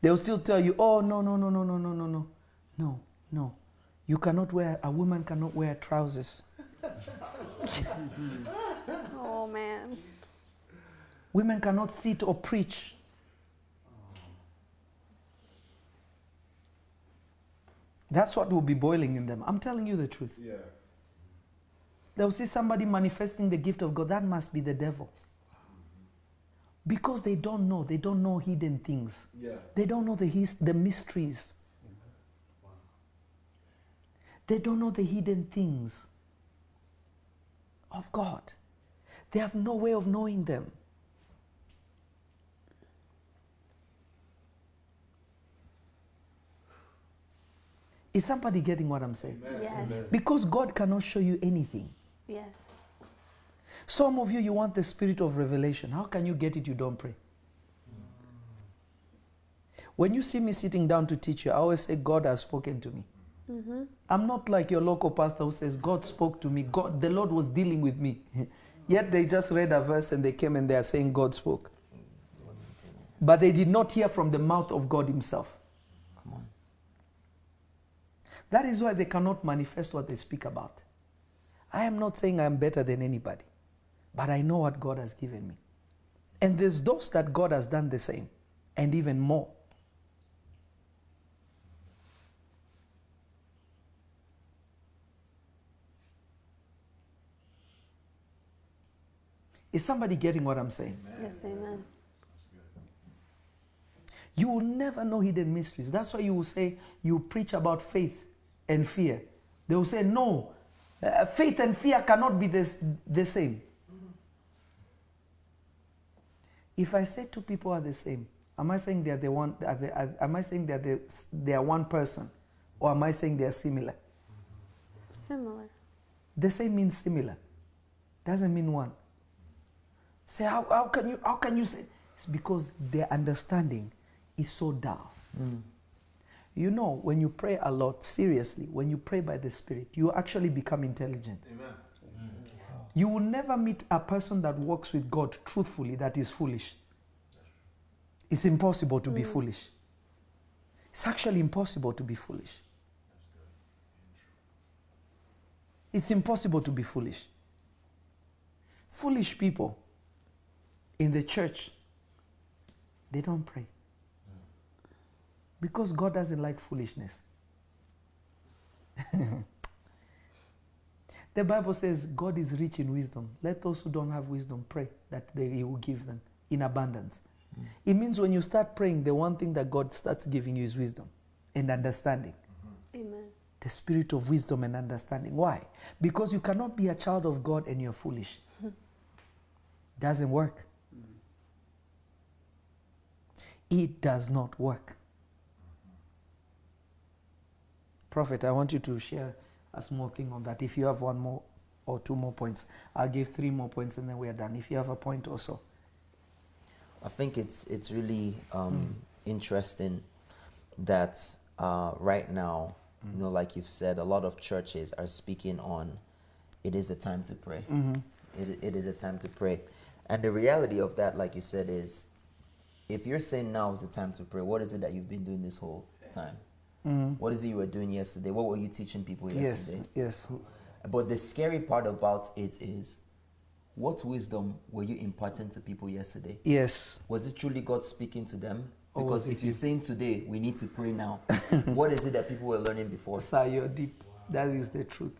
They'll still tell you, oh, no, no, no, no, no, no, no, no. No, no. You cannot wear, a woman cannot wear trousers. Oh, man. Women cannot sit or preach. That's what will be boiling in them. I'm telling you the truth. Yeah. They'll see somebody manifesting the gift of God. That must be the devil. Because they don't know. They don't know hidden things. Yeah. They don't know the, his, the mysteries. Wow. They don't know the hidden things of God. They have no way of knowing them. Is somebody getting what I'm saying? Yes. Because God cannot show you anything. Yes. Some of you, you want the spirit of revelation. How can you get it? You don't pray. When you see me sitting down to teach you, I always say, God has spoken to me. Mm-hmm. I'm not like your local pastor who says, God spoke to me. God, the Lord was dealing with me. Yet they just read a verse and they came and they are saying, God spoke. But they did not hear from the mouth of God Himself. Come on. That is why they cannot manifest what they speak about. I am not saying I'm better than anybody, but I know what God has given me. And there's those that God has done the same and even more. Is somebody getting what I'm saying? Yes, amen. You will never know hidden mysteries. That's why you will say you preach about faith and fear. They will say, no, uh, faith and fear cannot be this, the same. If I say two people are the same, am I saying they are the one? Are they, are, am I saying that they, they are one person, or am I saying they are similar? Similar. The same means similar, doesn't mean one. Say how, how can you how can you say? It's because their understanding is so dull. You know, when you pray a lot, seriously, when you pray by the Spirit, you actually become intelligent. Amen. Mm-hmm. You will never meet a person that walks with God truthfully that is foolish. It's impossible to be mm. foolish. It's actually impossible to be foolish. It's impossible to be foolish. Foolish people in the church, they don't pray. Because God doesn't like foolishness. the Bible says God is rich in wisdom. Let those who don't have wisdom pray that they, He will give them in abundance. Mm. It means when you start praying, the one thing that God starts giving you is wisdom and understanding. Mm-hmm. Amen. The spirit of wisdom and understanding. Why? Because you cannot be a child of God and you're foolish. Mm-hmm. Doesn't work. Mm-hmm. It does not work. Prophet, I want you to share a small thing on that. If you have one more or two more points, I'll give three more points and then we are done. If you have a point or so. I think it's it's really um, interesting that uh, right now, you know, like you've said, a lot of churches are speaking on it is a time to pray. It, it is a time to pray, and the reality of that, like you said, is if you're saying now is the time to pray, what is it that you've been doing this whole time? Mm. What is it you were doing yesterday? What were you teaching people Yes, yesterday? yes. yes. But the scary part about it is, what wisdom were you imparting to people yesterday? Yes. Was it truly God speaking to them? Because if you're saying today we need to pray now, what is it that people were learning before? Sir, you're deep. That is the truth.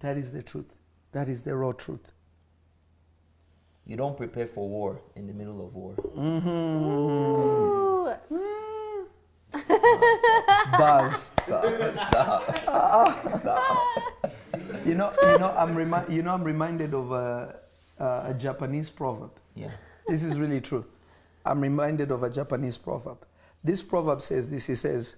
That is the truth. That is the raw truth. You don't prepare for war in the middle of war. Mm-hmm. Ooh. Mm. Mm. Buzz. Stop. stop, stop. You know, you know, I'm remi- you know, I'm reminded of a, a, a Japanese proverb. Yeah. This is really true. I'm reminded of a Japanese proverb. This proverb says this. He says,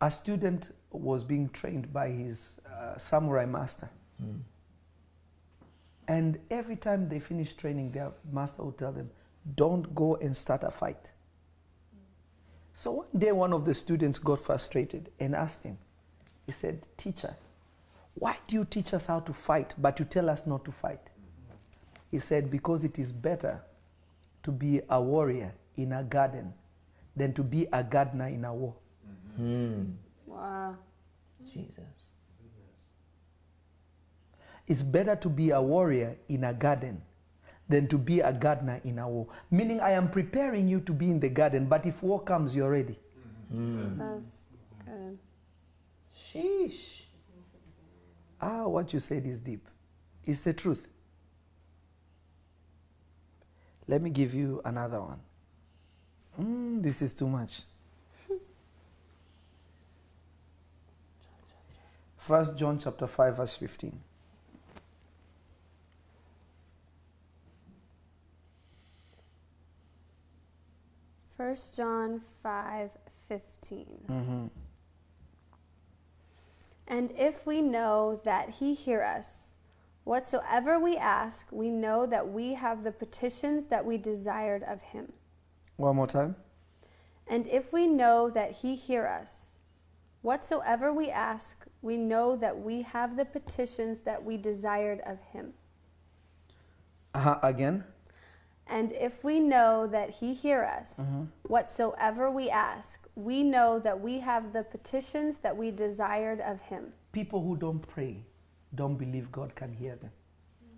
a student was being trained by his uh, samurai master, and every time they finish training, their master would tell them, "Don't go and start a fight." So one day, one of the students got frustrated and asked him. He said, "Teacher, why do you teach us how to fight, but you tell us not to fight?" He said, Because it is better to be a warrior in a garden than to be a gardener in a war. Hmm. Wow. Jesus. It's better to be a warrior in a garden than to be a gardener in a war. Meaning, I am preparing you to be in the garden, but if war comes, you're ready. That's good. Sheesh. Ah, what you said is deep. It's the truth. Let me give you another one. Mm, this is too much. First John chapter 5 verse 15. First John 5 15. And if we know that he hear us, whatsoever we ask, we know that we have the petitions that we desired of him. One more time. And if we know that he hear us, whatsoever we ask, we know that we have the petitions that we desired of him. Uh-huh, again. And if we know that he hear us, mm-hmm. whatsoever we ask, we know that we have the petitions that we desired of him. People who don't pray don't believe God can hear them.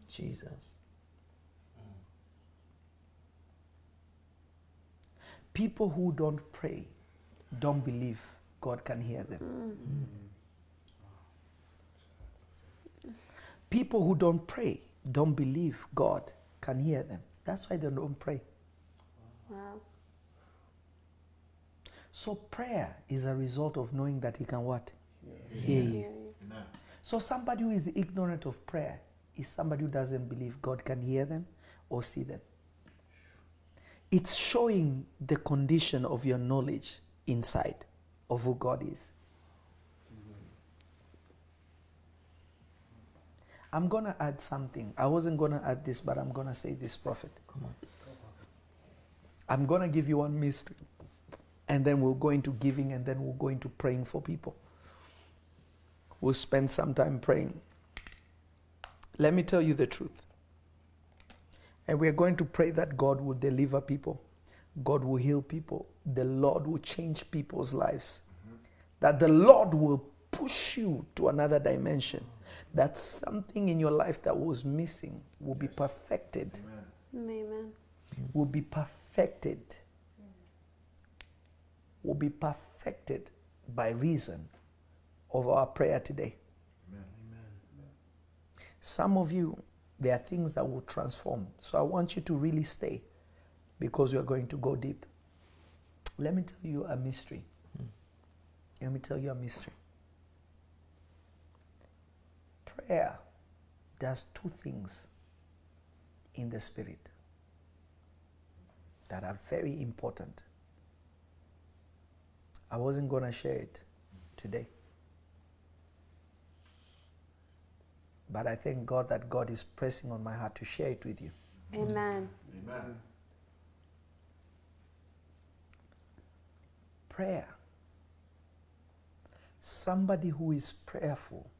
Jesus. People who don't pray don't believe God can hear them. Mm. People who don't pray don't believe God can hear them. That's why they don't pray. Wow. So prayer is a result of knowing that he can what? Hear you. Hear you. Amen. So somebody who is ignorant of prayer is somebody who doesn't believe God can hear them or see them. It's showing the condition of your knowledge inside of who God is. I'm going to add something. I wasn't going to add this, but I'm going to say this, prophet. Come on. I'm going to give you one mystery. And then we'll go into giving and then we'll go into praying for people. We'll spend some time praying. Let me tell you the truth. And we're going to pray that God will deliver people, God will heal people, the Lord will change people's lives, mm-hmm. that the Lord will push you to another dimension, that something in your life that was missing will be perfected Amen. Amen. will be perfected. Will be perfected by reason of our prayer today. Amen. Some of you, there are things that will transform. So I want you to really stay because we are going to go deep. Let me tell you a mystery. Hmm. Let me tell you a mystery. Prayer does two things in the spirit that are very important. I wasn't going to share it today. But I thank God that God is pressing on my heart to share it with you. Amen. Amen. Prayer. Somebody who is prayerful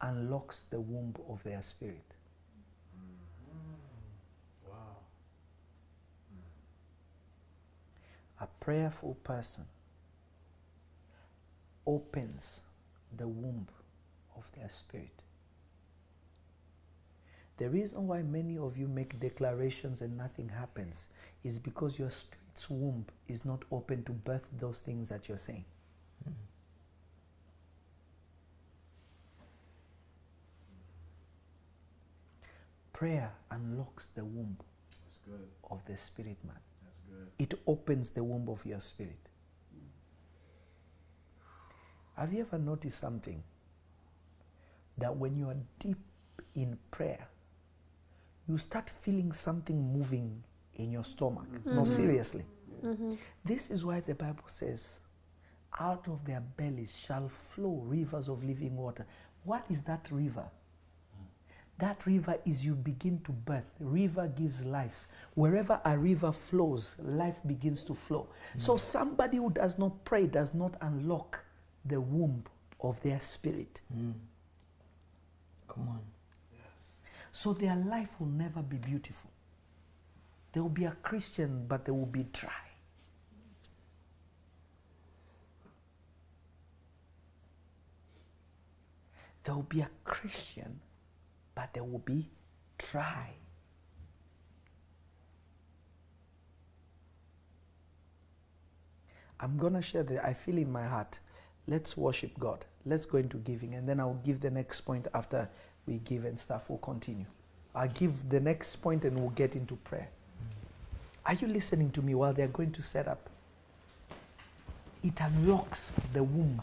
unlocks the womb of their spirit. Wow. A prayerful person opens the womb of their spirit. The reason why many of you make declarations and nothing happens is because your spirit's womb is not open to birth those things that you're saying. Prayer unlocks the womb That's good. of the spirit man. That's good. it opens the womb of your spirit. Have you ever noticed something? That when you are deep in prayer, you start feeling something moving in your stomach. No, mm-hmm. seriously. Mm-hmm. This is why the Bible says, out of their bellies shall flow rivers of living water. What is that river? That river is you begin to birth. River gives life. Wherever a river flows, life begins to flow. So mm. somebody who does not pray does not unlock the womb of their spirit. Mm. Come on. So their life will never be beautiful. They will be a Christian, but they will be dry. They will be a Christian, but there will be try. I'm going to share that I feel in my heart. Let's worship God. Let's go into giving, and then I'll give the next point after we give and stuff. We'll continue. I'll give the next point and we'll get into prayer. Are you listening to me while they're going to set up? It unlocks the womb.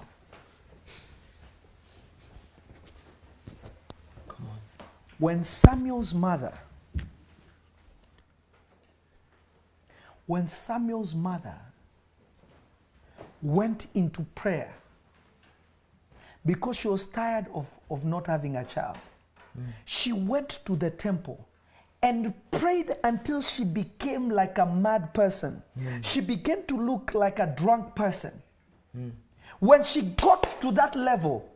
Come on. When Samuel's mother, when Samuel's mother went into prayer because she was tired of, of not having a child, she went to the temple and prayed until she became like a mad person. She began to look like a drunk person. When she got to that level,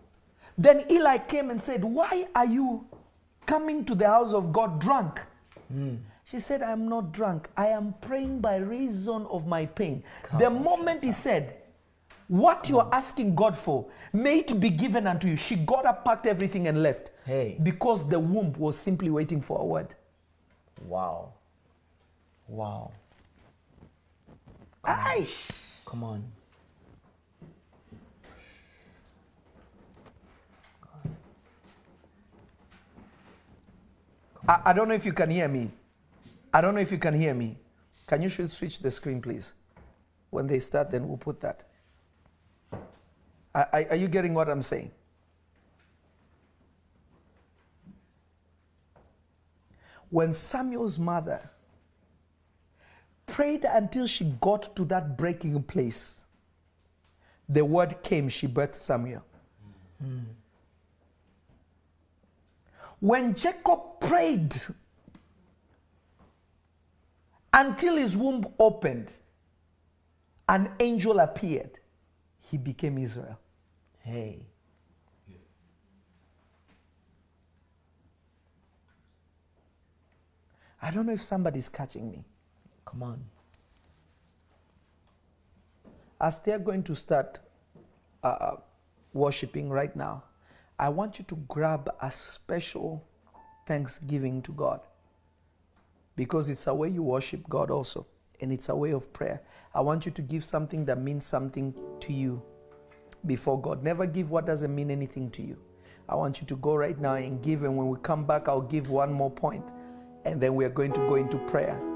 then Eli came and said, Why are you coming to the house of God drunk? She said, I am not drunk. I am praying by reason of my pain. the moment he said, What you are asking God for, may it be given unto you. She got up, packed everything, and left. Hey. Because the womb was simply waiting for a word. Wow. Wow. Aye. Come on. I, I don't know if you can hear me. I don't know if you can hear me. Can you switch the screen, please? When they start, then we'll put that. Are, are are you getting what I'm saying? When Samuel's mother prayed until she got to that breaking place, the word came, she birthed Samuel. Mm. When Jacob prayed until his womb opened, an angel appeared. He became Israel. Hey. I don't know if somebody's catching me. Come on. As they're going to start uh, worshiping right now, I want you to grab a special thanksgiving to God because it's a way you worship God also, and it's a way of prayer. I want you to give something that means something to you before God. Never give what doesn't mean anything to you. I want you to go right now and give, and when we come back, I'll give one more point, and then we are going to go into prayer.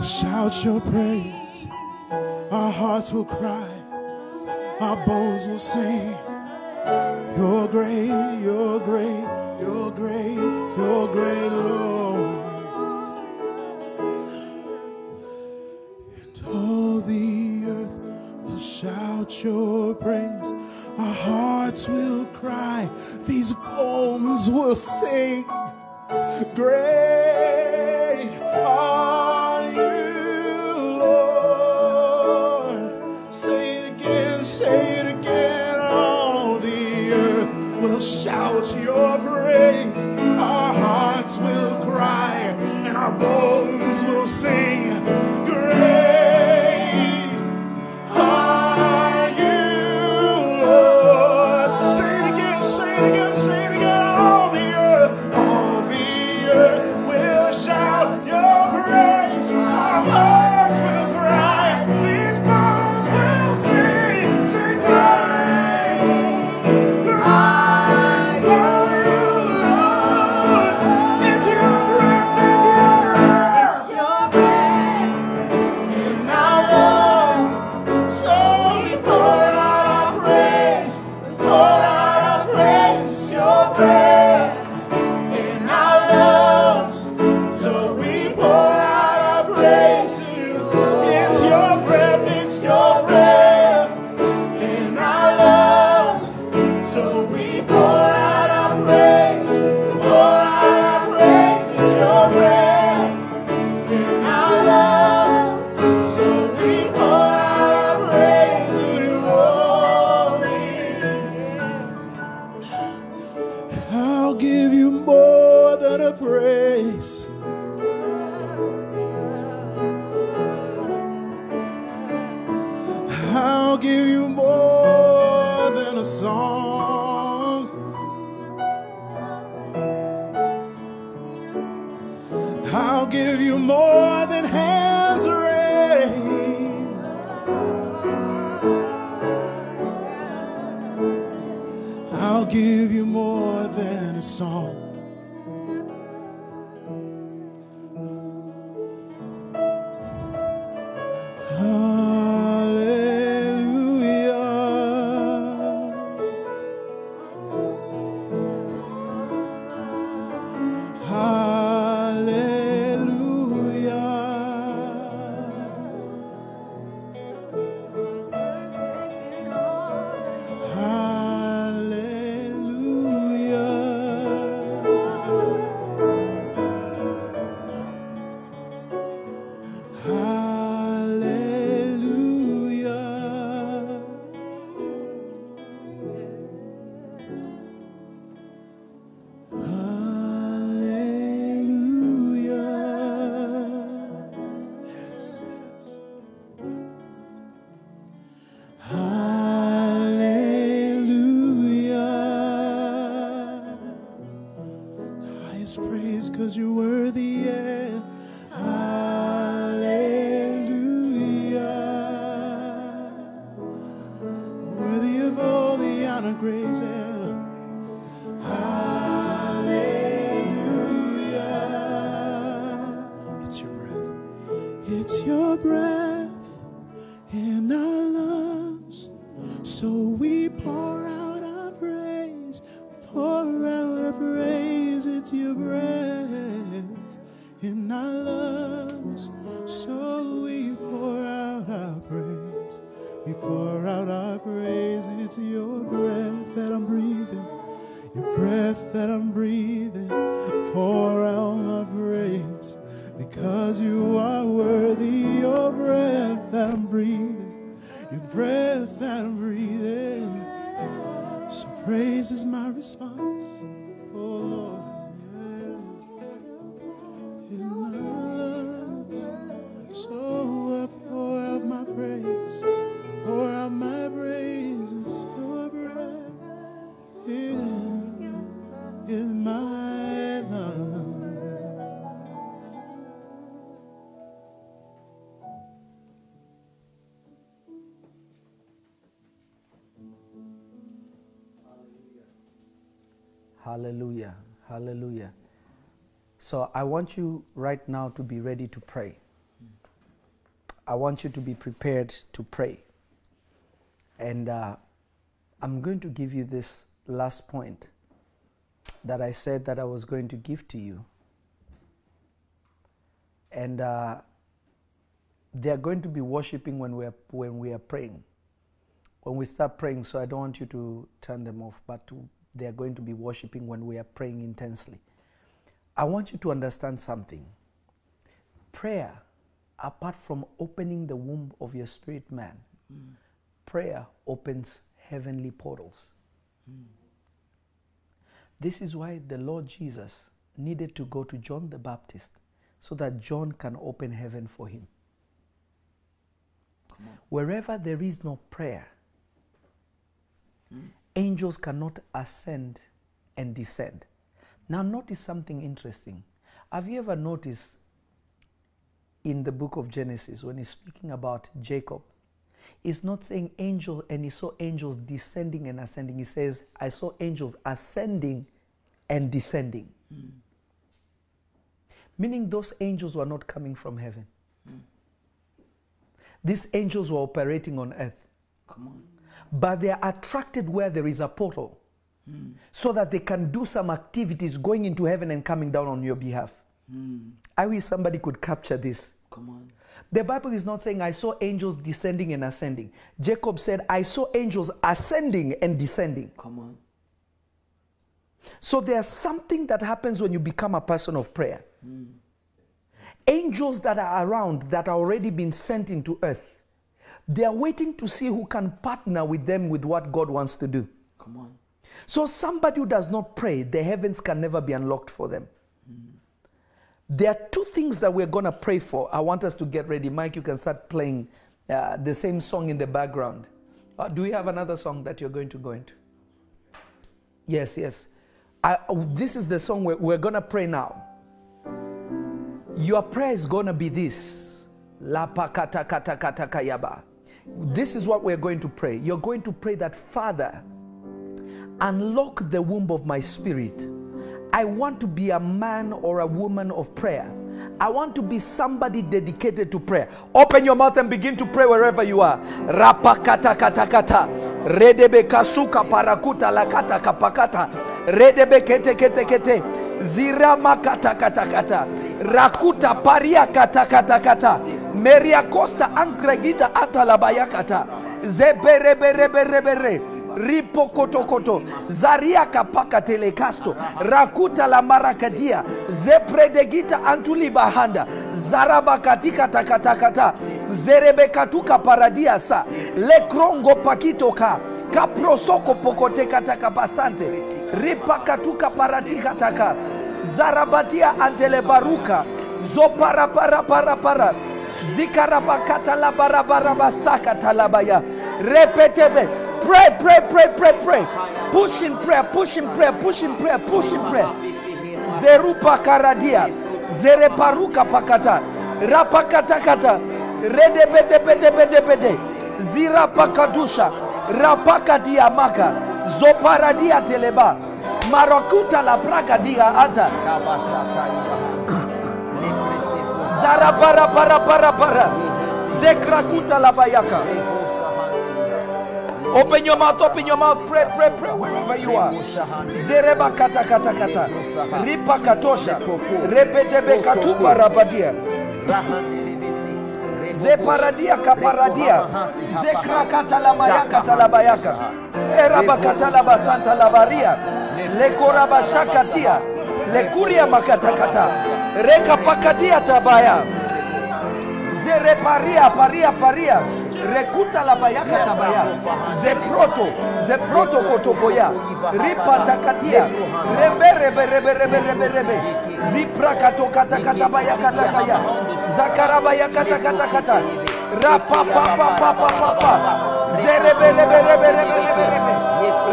will shout your praise. Our hearts will cry. Our bones will sing. You're great, you're great, you're great, you're great, Lord. And all the earth will shout your praise. Our hearts will cry. These bones will sing. We pour out our praise. It's your breath Hallelujah. So I want you right now to be ready to pray. I want you to be prepared to pray. And uh, I'm going to give you this last point that I said that I was going to give to you. And uh, they are going to be worshiping when we are, when we are praying. When we start praying, so I don't want you to turn them off, but to, they are going to be worshiping when we are praying intensely. I want you to understand something. Prayer, apart from opening the womb of your spirit man, prayer opens heavenly portals. This is why the Lord Jesus needed to go to John the Baptist so that John can open heaven for him. Wherever there is no prayer, hmm. Angels cannot ascend and descend. Now, notice something interesting. Have you ever noticed in the book of Genesis when he's speaking about Jacob? He's not saying angel and he saw angels descending and ascending. He says, I saw angels ascending and descending. Hmm. Meaning those angels were not coming from heaven. Hmm. These angels were operating on earth. Come on. But they are attracted where there is a portal so that they can do some activities going into heaven and coming down on your behalf. Hmm. I wish somebody could capture this. Come on. The Bible is not saying, I saw angels descending and ascending. Jacob said, I saw angels ascending and descending. Come on. So there's something that happens when you become a person of prayer. Hmm. Angels that are around that are already been sent into earth, they are waiting to see who can partner with them with what God wants to do. Come on. So somebody who does not pray, the heavens can never be unlocked for them. There are two things that we're going to pray for. I want us to get ready. Mike, you can start playing uh, the same song in the background. Uh, do we have another song that you're going to go into? Yes, yes. I, this is the song we're, we're going to pray now. Your prayer is going to be this. La pa kata kata kata kayaba. This is what we're going to pray. You're going to pray that, Father, unlock the womb of my spirit. I want to be a man or a woman of prayer. I want to be somebody dedicated to prayer. Open your mouth and begin to pray wherever you are. Rapakata kata kata. kata. Redebe kasuka parakuta lakata kapakata. Redebe kete kete kete. Zirama kata kata kata. Rakuta paria kata kata kata. meriakosta ankragita atalabayakata zeberebereberebere ripokotokoto zariakapaka telekasto rakuta la marakadia zepredegita antulibahanda zarabakatikatakatakata zerebekatuka paradia sa lekrongo pakitoka kaprosoko pokotekatakapasanti ripakatuka paratikataka zarabatia antelebaruka zoparaparapara para, para, para, para. Repetebe. Pray, pray, pray, pray, pray. Push in prayer, push in prayer, push in prayer, push in prayer. Zerupa karadia. Zereparuka pakata. Rapakata kata. Rede bede bede bede bede. Zira pakadusha. Rapakadia maka. Zoparadia teleba. Marakuta la praga dia ata. Kabasata. Zaraparaparapara zekrakuta la bayaka Open your mouth, open your mouth, pray, pray, pray wherever you are. Zereba kata kata kata. Ripa katosha. Repetebe katupa rabadia. Zeparadia kaparadia. Zekrakata la mayaka talabayaka. Erabakata la basanta la baria. Lekoraba shakatia. Lekuria makatakata. Reka pakadia tabaya. Zereparia paria paria. Rekuta la tabaya. Zeproto. Zeproto kotoboya. ripatakatia rebereberebereberebe Rebe rebe rapapapapapapa rebe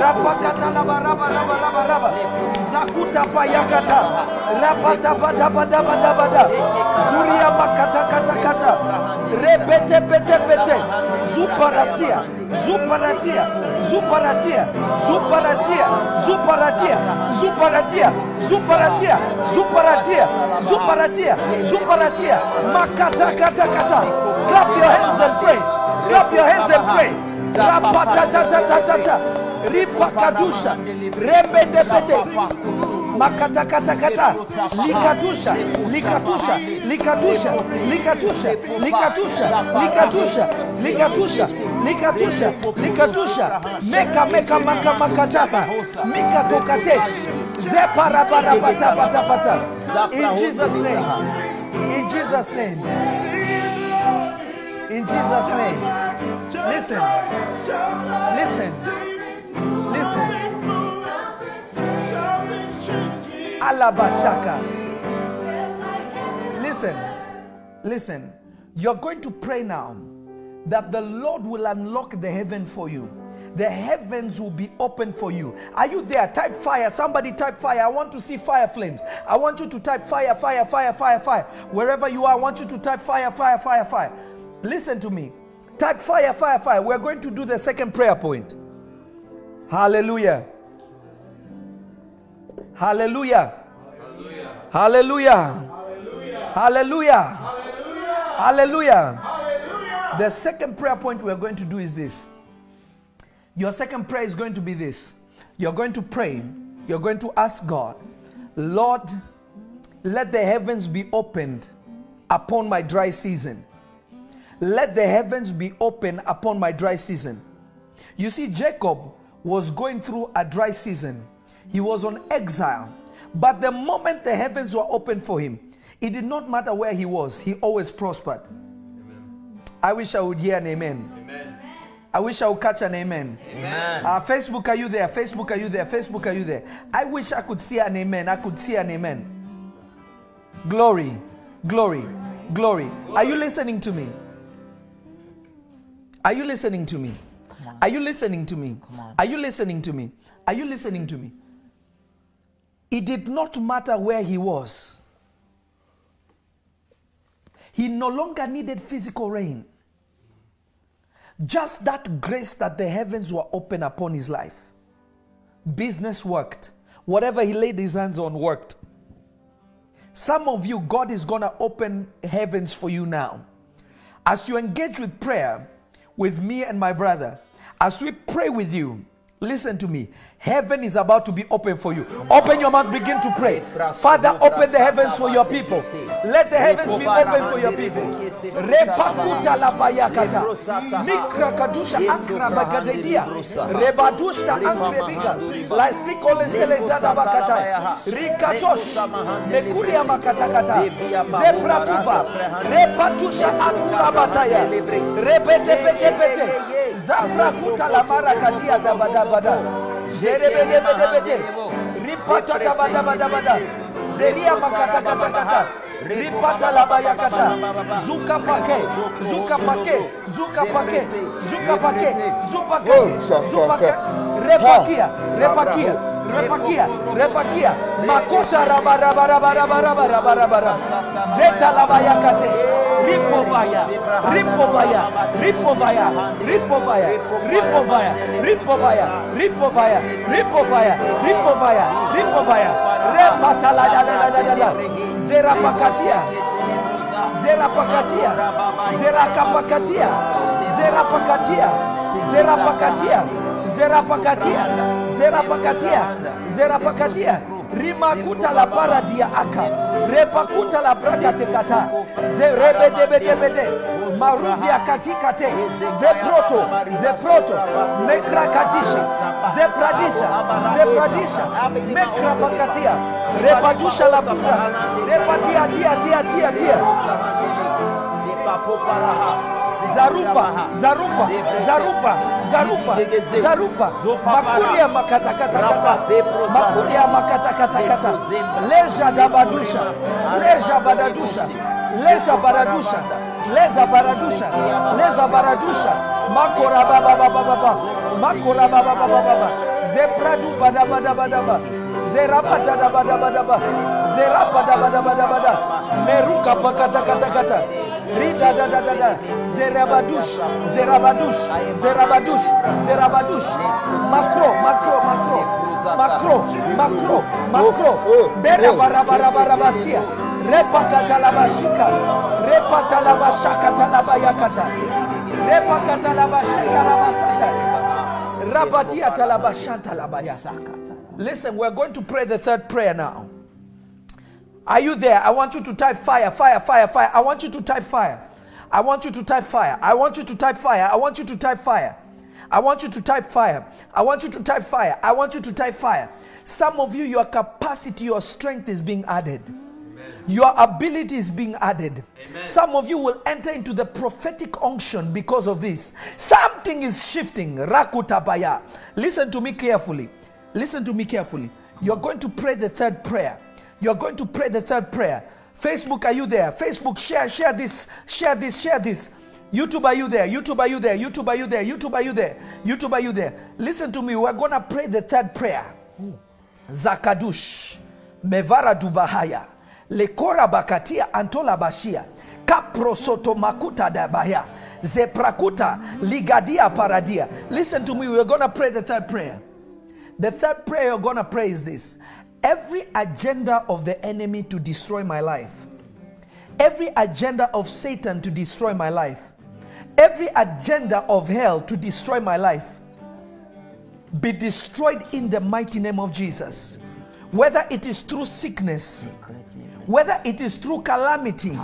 rapakatalabarabarabaraba zakutapayakata rapatabadabadabadabada zuria makatakatakata repetepetepete zuparatia zuparatia zuparatia zuparatia zuparatia zuparatia zuparatia zuparatia zuparatia zuparatia. Makatakatakata clap your hands and pray. Clap your hands and pray. Rapatatatata Ripakadusha. rembedebede Makatakatakata. Likatusha. Likatusha. Likatusha. Likatusha. Likatusha. Likatusha. Likatusha. Likatusha. Likatusha. Meka meka maka makataba. mikatokate In Jesus' name. In Jesus' name. In Jesus' name. Listen. Listen. Listen. Alabashaka. Listen. Listen. You're going to pray now that the Lord will unlock the heaven for you. The heavens will be open for you. Are you there? Type fire. Somebody type fire. I want to see fire flames. I want you to type fire, fire, fire, fire, fire. Wherever you are, I want you to type fire, fire, fire, fire. Listen to me. Type fire, fire, fire. We're going to do the second prayer point. Hallelujah. Hallelujah. Hallelujah. Hallelujah. Hallelujah. The second prayer point we're going to do is this. Your second prayer is going to be this. You're going to pray. You're going to ask God, Lord, let the heavens be opened upon my dry season. Let the heavens be open upon my dry season. You see, Jacob was going through a dry season. He was on exile. But the moment the heavens were open for him, it did not matter where he was, he always prospered. I wish I would hear an amen. I wish I would catch an amen. Amen. Uh, Facebook, are you there? Facebook, are you there? Facebook, are you there? I wish I could see an amen. I could see an amen. Glory, glory, glory. Are you listening to me? Are you listening to me? Are you listening to me? Are you listening to me? Are you listening to me? It did not matter where he was. He no longer needed physical rain. Just that grace that the heavens were open upon his life. Business worked. Whatever he laid his hands on worked. Some of you, God is going to open heavens for you now. As you engage with prayer with me and my brother, as we pray with you, listen to me. Heaven is about to be open for you. Open your mouth, begin to pray. Father, open the heavens for your people. Let the heavens be open for your people. Zafra kuta la mara kadia dabadabada. Zerebedebedebede. Ripata dabadabadabada. Zeria makata kata kata. Ripata la bayakata. Zuka pake. Zuka pake. Zuka pake. Zuka pake. Zupake. Zupake. Repakia. Repakia. Repakia repakia. Makota rabarabarabarabarabarabara zeta labayakate ripovaya ripovaya ripovaya ripovaya ripovaya ripovaya ripovaya ripovaya ripovaya ripovaya repataladadadadada zerapakatia zerapakatia zerakapakatia zerapakatia zerapakatia zerapakatia zerapakatia zerapakatia rimakuta la paradia aka. Repakuta la brakatekata zerebedebedebede maruvia katikate zeproto zeproto mekrakatisha zepradisha zepradisha mekrapakatia repatusha la buza repatiatiatiatiatia zarupa. Zarupa. Zarupa zarupa zarupa makuli ya makatakata makuli ya makatakata leja dabadusha leja badadusha. Leja baradusha leza baradusha leza baradusha makora baba makora baba baba baba zebradu badabadabadaba zerabadabadabadaba zera bada bada bada bada meruka pakata kata kata rida da da da. Da zera badush, zera badush, makro makro makro makro makro makro. Bera bara bara bara basia repakatalabashika repatalabashakatalabayakata repakatalabashikarabasata Listen, we're going to pray the third prayer now. Are you there? I want you to type fire, fire, fire, fire. I want you to type fire. I want you to type fire. I want you to type fire. I want you to type fire. I want you to type fire. I want you to type fire. I want you to type fire. Some of you, your capacity, your strength is being added. Your ability is being added. Some of you will enter into the prophetic unction because of this. Something is shifting. Rakutabaya. Listen to me carefully. Listen to me carefully. You're going to pray the third prayer. You're going to pray the third prayer. Facebook, are you there? Facebook, share, share this, share this, share this. YouTube, are you there? YouTube, are you there? YouTube, are you there? YouTube, are you there? YouTube, are you there? Listen to me. We're going to pray the third prayer. Zakadush, Mevara Dubahaya, Lekora Bakatia, Antola Bashia, Kaprosoto Makuta Dabaya, Zeprakuta, Ligadia Paradia. Listen to me. We're going to pray the third prayer. The third prayer you're going to pray is this every agenda of the enemy to destroy my life, every agenda of Satan to destroy my life, every agenda of hell to destroy my life, be destroyed in the mighty name of Jesus. Whether it is through sickness, whether it is through calamity,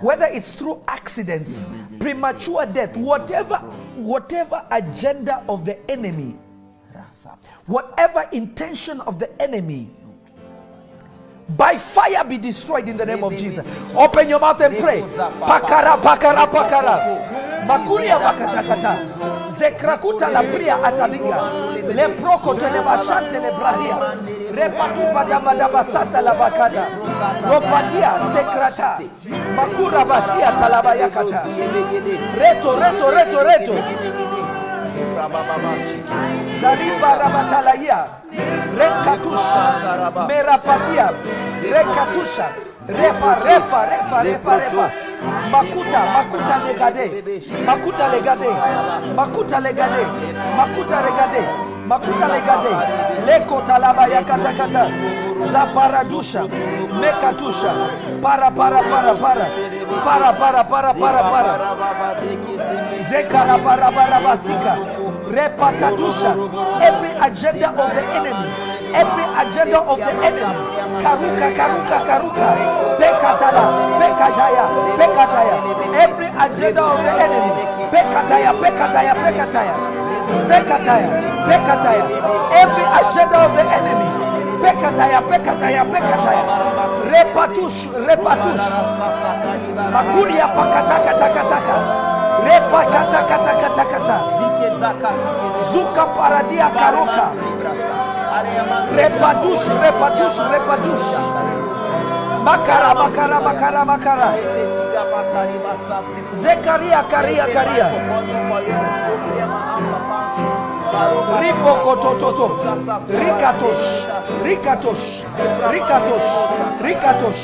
whether it's through accidents, premature death, whatever, whatever agenda of the enemy, whatever intention of the enemy, by fire be destroyed in the name of Jesus. Open your mouth and pray. Pakara, pakara, pakara. Makuria bakatakata. Zekrakuta la bria ataliga. Le proko tele bashante le brahia. Repatu badaba basata la bakada. Ropatia sekrata. Makura basia talabayakata. Reto, reto, reto, reto. Zariba rabatalaya. Rekatusha. Merapatia. Rekatusha. Refa, refa, refa, refa, refa. Makuta, makuta legade. Makuta legade. Makuta legade. Makuta legade. Makuta legade. Leko talaba ya kata kata. Zaparadusha. Mekatusha. Para, para, para, para. Para, para, para, para, para. Zekara bara bara basika. Repatatusha. Every agenda of the enemy. Every agenda of the enemy. Karuka, karuka, karuka. Pekatala, pekataya, pekataya. Every agenda of the enemy. Pekataya, pekataya, pekataya. Pekataya, pekataya. Every agenda of the enemy. Bekataya, bekataya, bekataya. Repatush, repatush. Makuria pakataka taka taka. Repakataka taka taka taka. Zuka paradia karuka. Repatush, repatush, repatush. Makara, makara, makara, makara. Zekaria, karia, karia. Ripo kotototo. Rikatosh. Rikatosh, Rikatosh, Rikatosh,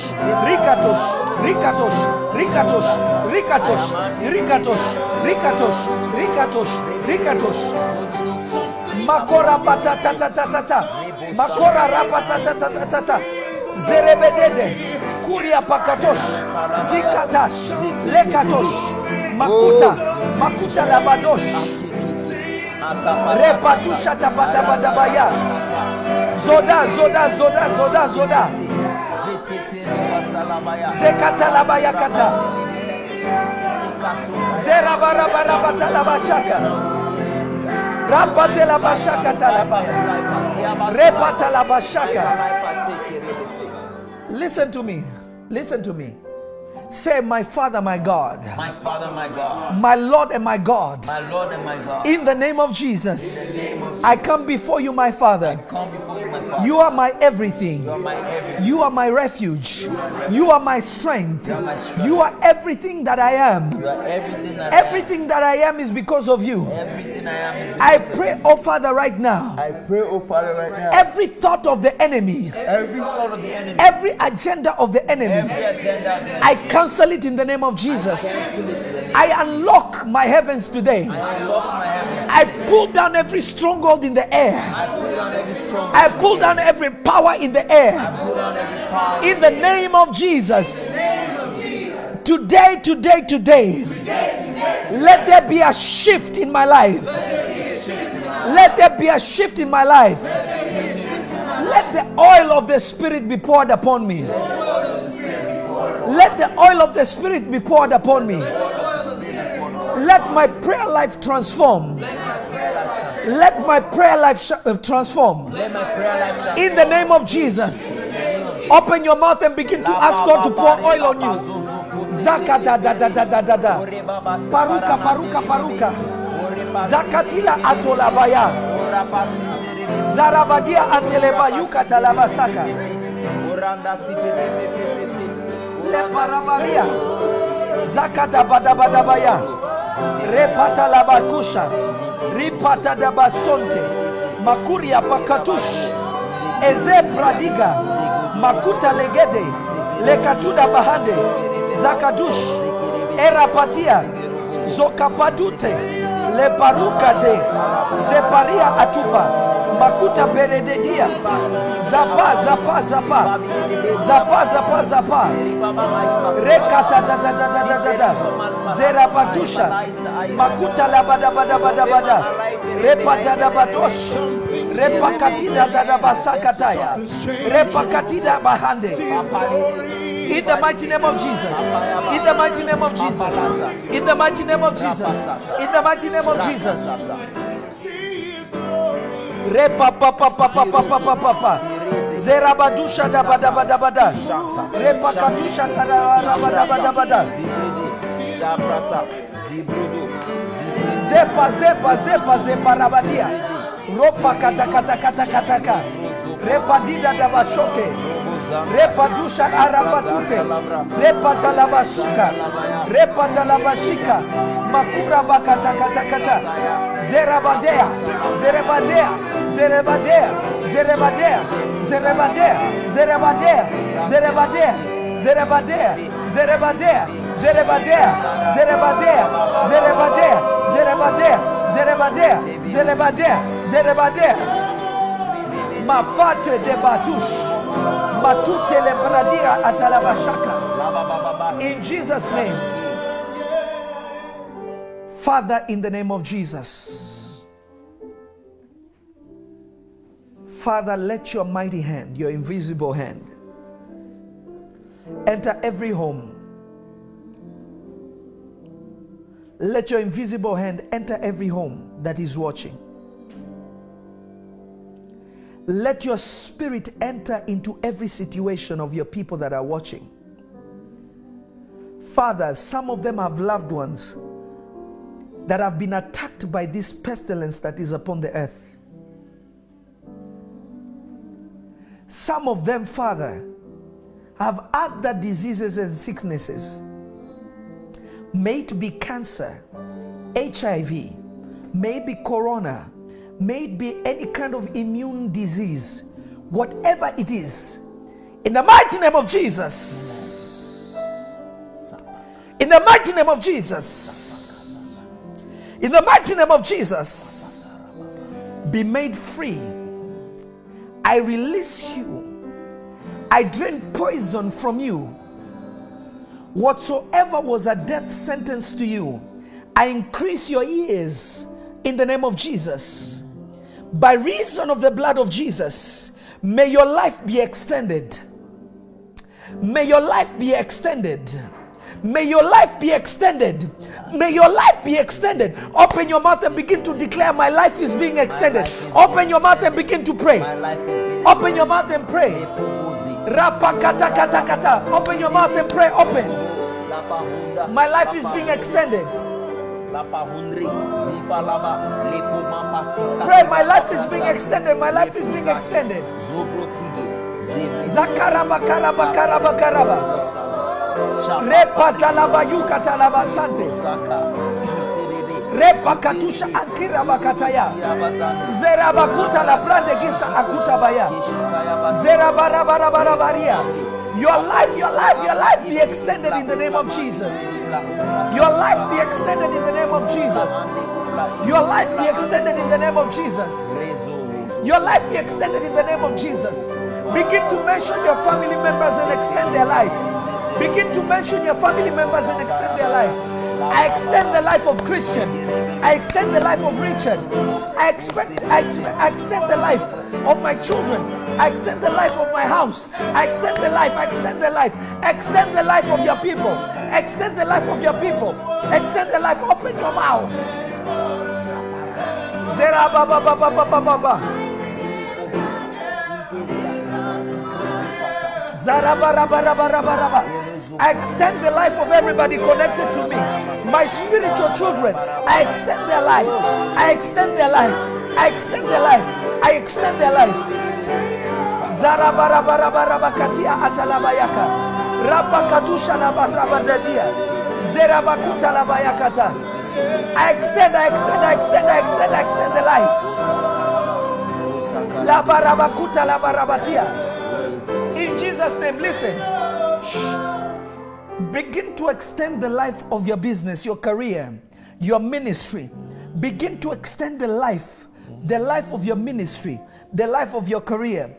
Rikatosh, Rikatosh, Rikatosh, Rikatosh, Rikatosh, Rikatosh, Rikatosh, Rikatosh. Makora patatatatata. Makora rapatatatata. Zerebedede. Kuria pakatosh. Zikatash. Lekatosh. Makuta. Makuta labadosh. Repatusha tabatabadabaya. Zoda, zoda, zoda, zoda, zoda. Zekatalabaya kata. Zerabarabarabata Rapatela bashaka talabaya. Repata la bashaka. Listen to me. Listen to me. Say, My Father, my God, My Father, my God, my Lord and my God, my Lord and my God, in the name of Jesus, I come before you, my Father. come before you, my Father. You are my everything. You are my everything. You are my refuge. You are my strength. You are, my strength. You are everything that I am. You are everything that Everything that I am is because of you. I am. Everything I am is I pray, oh Father, right now, I pray, oh Father, right now. every thought of the enemy, Every thought of the enemy, every agenda of the enemy, every agenda of the enemy, I cancel it in the name of Jesus. I unlock my heavens today. I pull down every stronghold in the air. I pull down every power in the air. In the name of Jesus. Today, today, today. Let there be a shift in my life. Let there be a shift in my life. Let the oil of the Spirit be poured upon me. Let the oil of the Spirit be poured upon me. Let my prayer life transform. Let my prayer life uh, transform. In the name of Jesus. Open your mouth and begin to ask God to pour oil on you. Zaka da da da da da da da. Paruka paruka paruka. Zakatila atolabaya. Zarabadia anteleba yuka talabasaka. Le paramaria. Zakata badabadabaya. Repata labakusha. Ripata dabasonte. Makuria pakatush. Eze pradiga. Makuta legede. Lekatuda bahande. Zakadush. Erapatia. Zokapatute. Leparukate. Zeparia atupa. Makuta berededia. Zapa, zapa, zapa. Zapa, zapa, zapa. Rekata da da da da da da da. Zerapatusha. Makuta la bada bada bada bada. Repata da badosh. Repakatida da da basakataya. Repakatida bahande. In the mighty name of Jesus. In the mighty name of Jesus. In the mighty name of Jesus. In the mighty name of Jesus. Repapapapapapapapapapa. Zerabadusha da Repakatusha dabadabadabada. Zabrata, zibrudu, Zepa, zepa, zepa, zepa, rabadia. Ropa, katakatakatakataka. Repadida dabachoque. repadusha arapatute repatalabasuka repatalabashika makurabakatakatakata zerabadea zerebadea zerebadea zerebadea zerebadea zerebadea zerebadea zerebadea zerebadea zerebadea zerebadea zerebadea zerebadea zerebadea zerebadea zerebadea mafate de batush In Jesus' name. Father, in the name of Jesus. Father, let your mighty hand, your invisible hand, enter every home. Let your invisible hand enter every home that is watching. Let your spirit enter into every situation of your people that are watching. Father, some of them have loved ones that have been attacked by this pestilence that is upon the earth. Some of them, Father, have other diseases and sicknesses. May it be cancer, HIV, may be corona, may it be any kind of immune disease. whatever it is, in the mighty name of Jesus. In the mighty name of Jesus. In the mighty name of Jesus. Be made free. I release you. I drain poison from you. Whatsoever was a death sentence to you, I increase your years in the name of Jesus. By reason of the blood of Jesus, may your life be extended. May your life be extended. May your life be extended. May your life be extended. Open your mouth and begin to declare, My life is being extended. Open your mouth and begin to pray. My life is being Open your mouth and pray. Rapa kata kata kata. Open your mouth and pray. Open. My life is being extended. Pray, my life is being extended. My life is being extended. Zakaraba karaba karaba karaba. Repatalaba yukatalaba sante. Repa Repakatusha akiraba kataya. Zerabakuta la prande kisha akutabaya. Zerabarabarabarabaria. Your life, your life, your life be extended in the name of Jesus. Your life be extended in the name of Jesus. Your life be extended in the name of Jesus. Your life be extended in the name of Jesus. Begin to mention your family members and extend their life. Begin to mention your family members and extend their life. I extend the life of Christian. I extend the life of Richard. I expect I, expect, I extend the life of my children. I extend the life of my house. I extend the life. I extend the life. Extend the life of your people. Extend the life of your people. Extend the life. Open your mouth. Zera ba ba ba ba ba ba ba ba. Zarabarabarabaraba. I extend the life of everybody connected to me. My spiritual children, I extend their life. I extend their life. I extend their life. I extend their life. Zarabarabarabarabakatia atalabayaka. Rabakatusha labarabadedia. Zerabakuta labayakata. I extend, I extend, I extend, I extend, I extend the life. Labarabakuta labarabatia. In Jesus' name, listen. Begin to extend the life of your business, your career, your ministry. Begin to extend the life, the life of your ministry, the life of your career,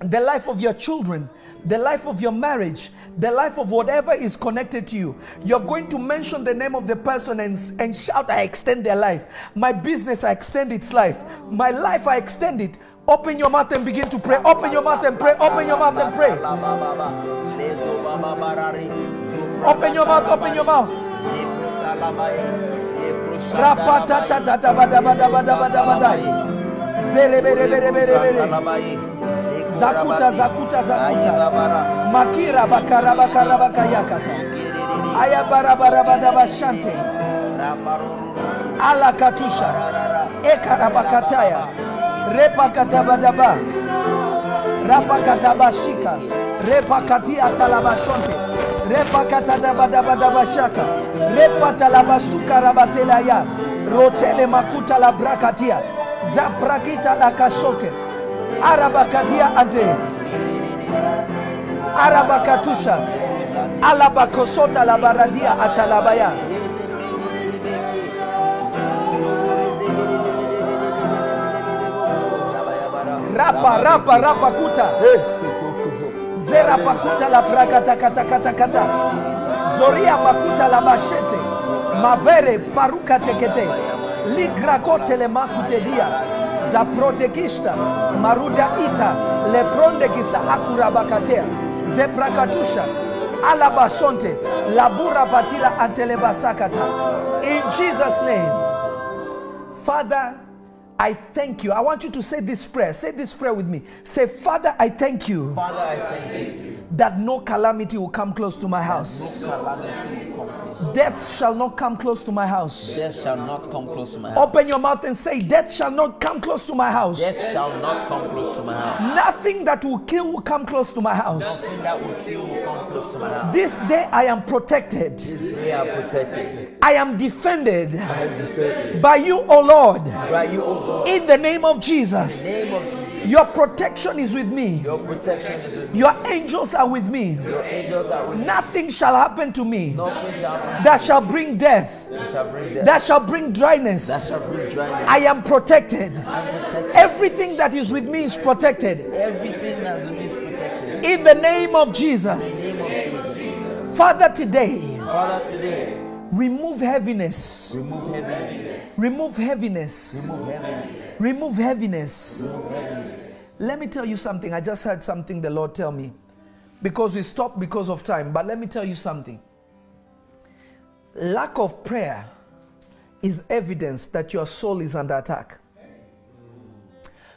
the life of your children, the life of your marriage, the life of whatever is connected to you. You're going to mention the name of the person and, and shout, I extend their life. My business, I extend its life. My life, I extend it. Open your mouth and begin to pray. Open your mouth and pray. Open your mouth and pray. Open your mouth, open your mouth. Rapatatatatatabadabadabadabadai. Zerebereberebere. Zakuta, zakuta, zakuta. Makira bakara bakara bakayakata. Aya barabarabadabashante. Ala katusha. Ekarabakataya. Repakatabadaba. Rapakatabashika. Repakatia talabashonte. Repakatadabadabadabashaka. Repatalabasuka ya Rotele makuta la brakatia. zaprakita dakasoke arabakadia ade. Arabakatusha alabakosota labaradia atalabaya. Rapa rapa rapa kuta. Hey. zera pakuta la prakatakatakata zoria makuta la mashete mavere paruka tekete. Ligrakote le makute dia. Za. Maruda ita. Lepronde kista akura bakatea. Zeprakatusha. Alabasonte. Labura patila antelebasakata. In Jesus' name. Father, I thank you. I want you to say this prayer. Say this prayer with me. Say, Father, I thank you Father, I thank you. That no calamity will come close to my house. Calamity will come close. Death shall not come close to my house. Death shall not come close to my house. Open your mouth and say, Death shall not come close to my house. Death shall not come close to my house. Nothing that will kill will come close to my house. Nothing that will kill will come close to my house. This day I am protected. This day are protected. I am defended by you, O Lord. Right, you, O God. In the name of Jesus. Name of Jesus. Your protection is with me. Your protection is with me. Your angels are with me. Your angels are with me. Nothing shall happen to me Nothing shall happen. that shall bring death, That shall bring death. that shall bring dryness. That shall bring dryness. I am protected. I'm protected. Everything that is with me is protected. Everything that's with me is protected. In the name of Jesus. In the name of Jesus. Father, today, Father, today, remove heaviness. remove heaviness. Remove heaviness. Remove heaviness. Remove heaviness. Let me tell you something. I just heard something the Lord tell me. Because we stopped because of time. But let me tell you something. Lack of prayer is evidence that your soul is under attack.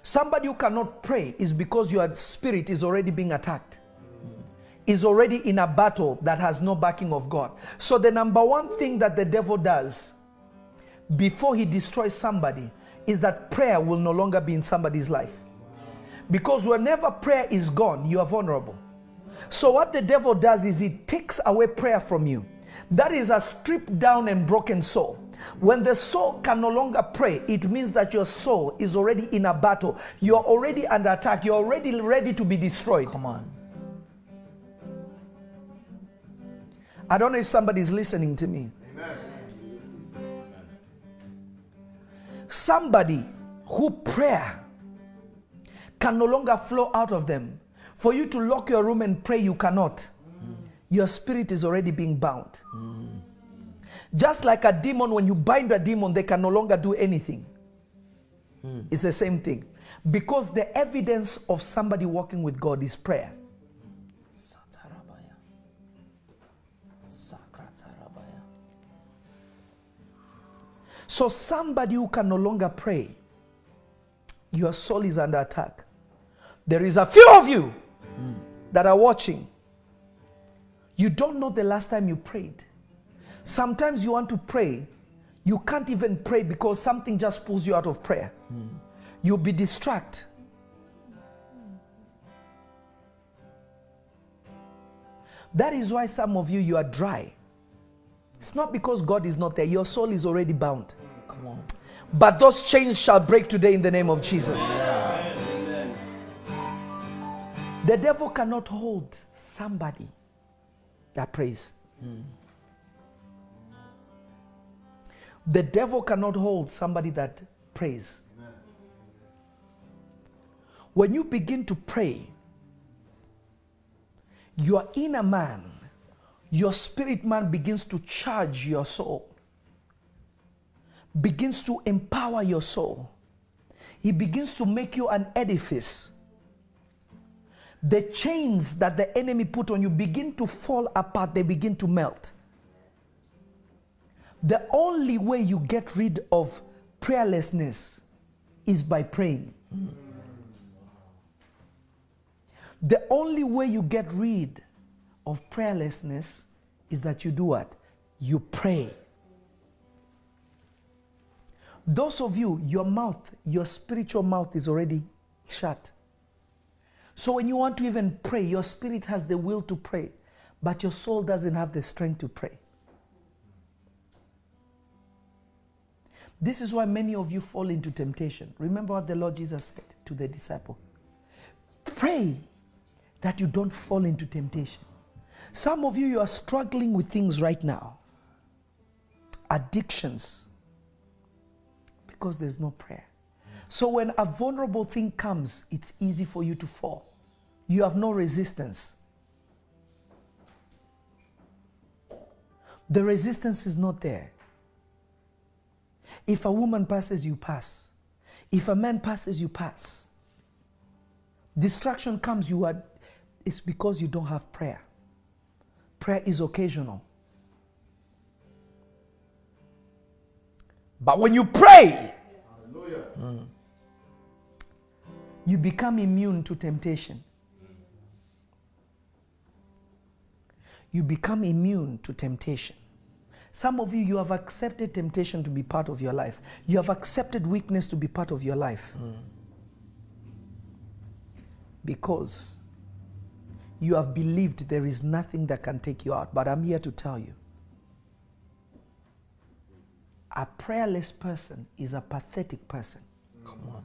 Somebody who cannot pray is because your spirit is already being attacked. Is already in a battle that has no backing of God. So, the number one thing that the devil does before he destroys somebody is that prayer will no longer be in somebody's life. Because whenever prayer is gone, you are vulnerable. So, what the devil does is he takes away prayer from you. That is a stripped down and broken soul. When the soul can no longer pray, it means that your soul is already in a battle. You're already under attack. You're already ready to be destroyed. Come on. I don't know if somebody's listening to me. Somebody who prayer can no longer flow out of them. For you to lock your room and pray, you cannot. Your spirit is already being bound. Just like a demon, when you bind a demon, they can no longer do anything. It's the same thing. Because the evidence of somebody walking with God is prayer. So, somebody who can no longer pray, your soul is under attack. There is a few of you that are watching. You don't know the last time you prayed. Sometimes you want to pray, you can't even pray because something just pulls you out of prayer. You'll be distracted. That is why some of you you are dry. It's not because God is not there. Your soul is already bound. But those chains shall break today in the name of Jesus. The devil cannot hold somebody that prays. The devil cannot hold somebody that prays. When you begin to pray, your inner man, your spirit man begins to charge your soul begins to empower your soul. He begins to make you an edifice. The chains that the enemy put on you begin to fall apart, they begin to melt. The only way you get rid of prayerlessness is by praying. The only way you get rid of prayerlessness is that you do what? You pray. Those of you, your mouth, your spiritual mouth is already shut. So when you want to even pray, your spirit has the will to pray, but your soul doesn't have the strength to pray. This is why many of you fall into temptation. Remember what the Lord Jesus said to the disciple Pray that you don't fall into temptation. Some of you, you are struggling with things right now addictions because there's no prayer. So when a vulnerable thing comes, it's easy for you to fall. You have no resistance. The resistance is not there. If a woman passes, you pass. If a man passes, you pass. Distraction comes, you are it's because you don't have prayer. Prayer is occasional. But when you pray, you become immune to temptation. You become immune to temptation. Some of you, you have accepted temptation to be part of your life. You have accepted weakness to be part of your life. Because you have believed there is nothing that can take you out. But I'm here to tell you a prayerless person is a pathetic person. Come on.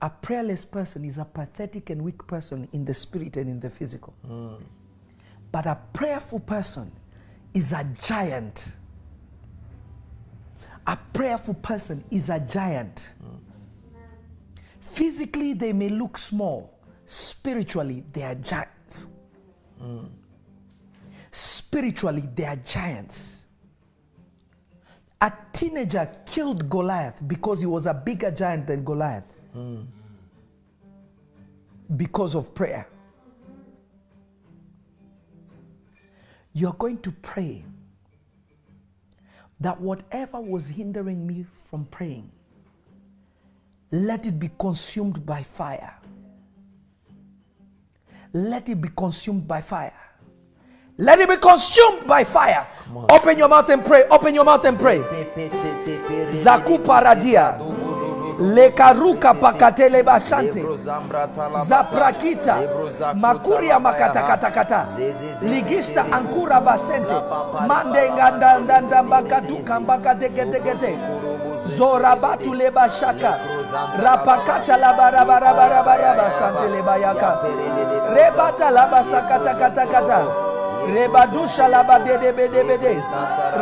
A prayerless person is a pathetic and weak person in the spirit and in the physical. Hmm. But a prayerful person is a giant. A prayerful person is a giant. Hmm. Physically, they may look small. Spiritually, they are giants. Hmm. Spiritually, they are giants. A teenager killed Goliath because he was a bigger giant than Goliath. Because of prayer. You're going to pray that whatever was hindering me from praying, let it be consumed by fire. Let it be consumed by fire. Let it be consumed by fire. Open your mouth and pray. Open your mouth and pray. Zaku paradia. Lekaruka pakatele bashante. Zaprakita. Makuria makatakatakata. Ligista ankura basente. Mande nganda ndanda mbakatuka mbakateketekete. Zorabatu leba shaka. Rapakata la barabarabarabaraba basante leba yaka. Rebata la basakata kata kata. Rebadusha la badedebedebede.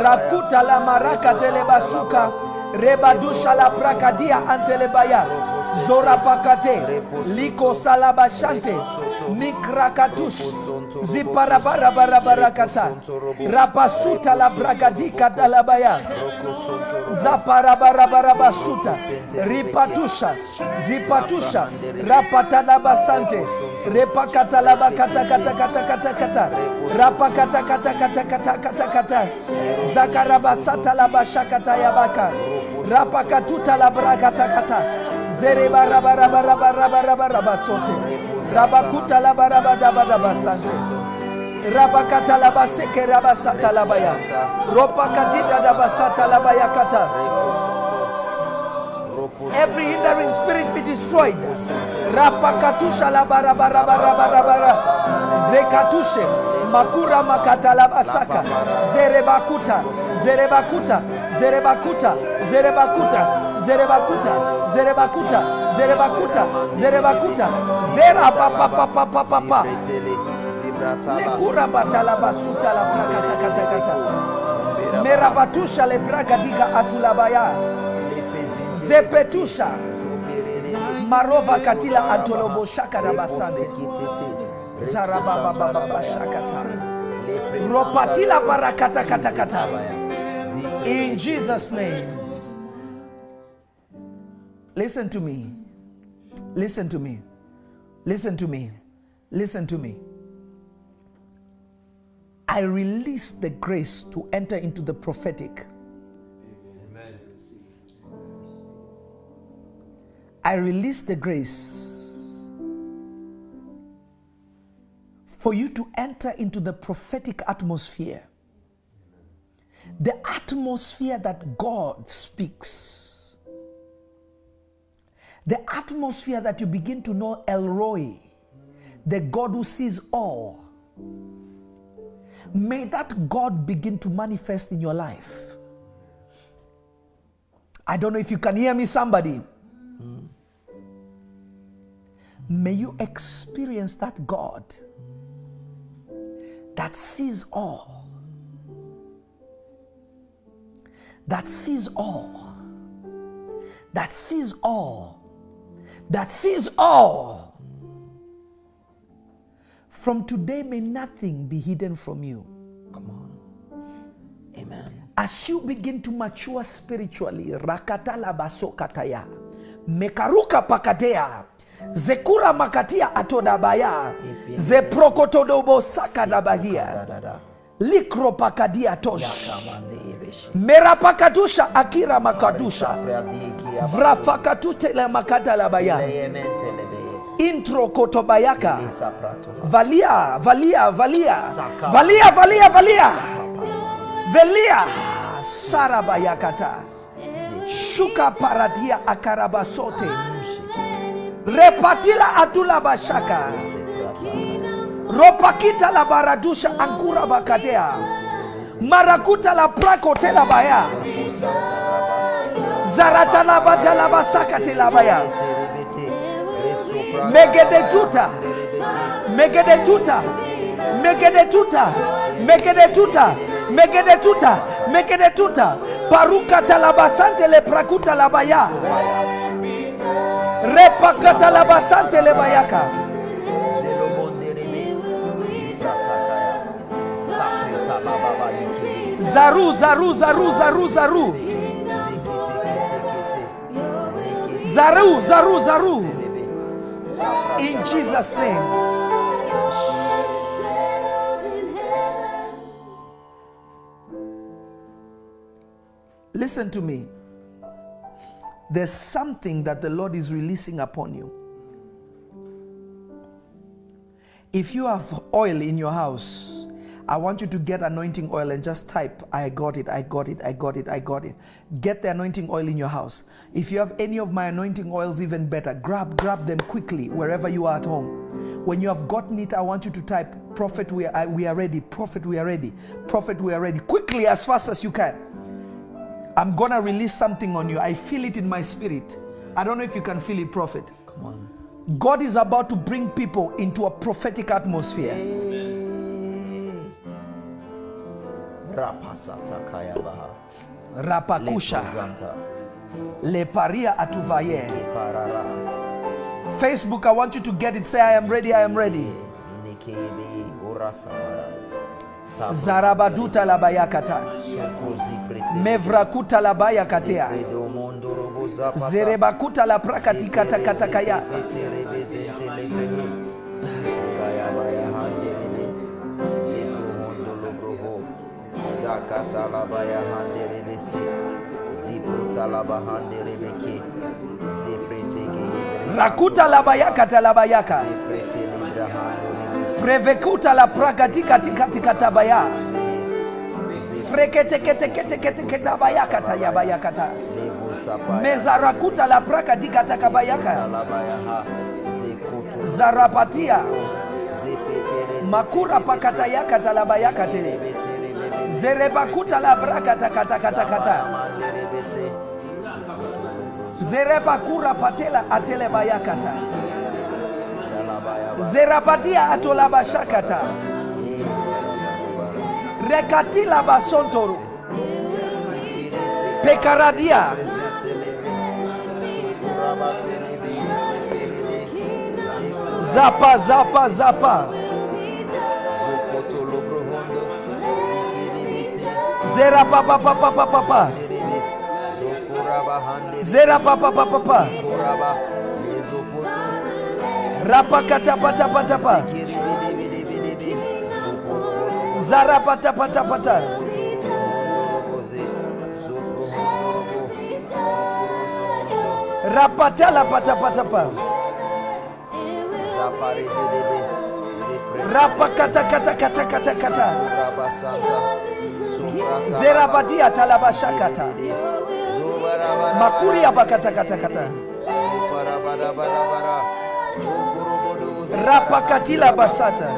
Rakuta la maraka telebasuka. Rebadusha la prakadia antelebaya. zorabakate likosalabashante mikrakatush ziparabarabarabakata rapasuta labragadikadalabaya zaparabarabarabasuta ripatusha zipatusha rapatalabasante repakatalabakatakatakatakatakata rapakatakatakatakatakatakata zakarabasata labashakatayabaka rapakatuta labrakatakata zerebarabarabarabarabarabarabasote rabakuta labarabadabadabasante rabakatalabaseke rabasatalabaya ropakatidadabasatalabayakata Every hindering spirit be destroyed. Rapakatusha labarabarabarabara zekatushe makura makatalabasaka zerebakuta zerebakuta zerebakuta zerebakuta zerebakuta zerebakuta zerebakuta zerebakuta. Zera papapapapapa lekura batala basuta la brakatakata merabatusha lebragadiga atulabaya zepetusha. Marova katila atoloboshaka rabasante zarababababashakata ropatila barakata kata kata. in jesus name. Listen to me. Listen to me. Listen to me. Listen to me. I release the grace to enter into the prophetic. I release the grace for you to enter into the prophetic atmosphere. The atmosphere that God speaks. The atmosphere that you begin to know El Roi, the God who sees all. May that God begin to manifest in your life. I don't know if you can hear me, somebody. May you experience that God that sees all, that sees all, that sees all, that sees all. From today, may nothing be hidden from you. Come on. Amen. As you begin to mature spiritually, rakatala basokataya, mekaruka pakatea, zekura makatia atodabaya, zeprokotodobo sakadabahia, likropakadiatosha merapakatusha akira makadusha. Vrafakatutela makadalabaya intro kotobayaka valia valia valia. Valia valia valia. Velia. Sarabayakata shuka paradia akarabasote. Repatila atula atulabashaka ropakita la baradusha ankura bakadea marakuta la prakotela baya zaratala badala basakate la baya Megedetuta. Megedetuta. Megedetuta. Megedetuta. Megedetuta. Megedetuta. Paruka talabasante le prakuta la labaya. Repakata labasante Zaru, zaru, zaru, zaru, zaru. Zaru, zaru, zaru. In Jesus' name. Listen to me. There's something that the Lord is releasing upon you. If you have oil in your house, I want you to get anointing oil and just type, I got it, I got it, I got it, I got it. Get the anointing oil in your house. If you have any of my anointing oils, even better, grab, grab them quickly wherever you are at home. When you have gotten it, I want you to type, Prophet, we are, we are ready, Prophet, we are ready, Prophet, we are ready. Quickly, as fast as you can. I'm gonna release something on you. I feel it in my spirit. I don't know if you can feel it, Prophet. Come on. God is about to bring people into a prophetic atmosphere. Rapasata kayabaha. Rapakusha, leparia atuvaye. Facebook, I want you to get it. Say, I am ready, I am ready. Zarabaduta labayakata. Mevrakuta labayakatea. Credo mondo robo zapata. Zerebakuta la prakatikata katakaya. Rakuta labayakata labayaka. Prevekuta la prakatikatikatikabaya. Freketeketeketeketekebayakata yabayakata. Mezarakuta la prakatikatakabayaka. Zarapatia. Makura pakata yakata la bayakate. Zerebakuta la brakata kata kata kata. Zerebakura patela atele bayakata. Zerapatia atola bashakata. Rekatila basontoro. Pekaradia. Zapa zapa zapa. Zera papa papa papa papa. Zera papa papa papa. Rapa kata pata pata pa. Zara pata pata pata. Rapatala pata pata pa. Rapa kata kata kata kata kata. Zera badia talabashakata. Makuri abakata kata kata. Rapa katila basata.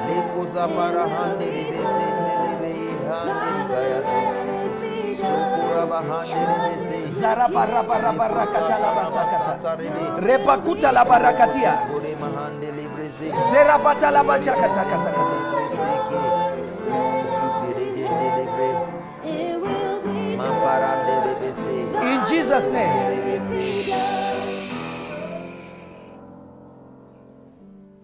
Basakata. Repakuta la barakatia. Zera bata la kata kata. In Jesus' name.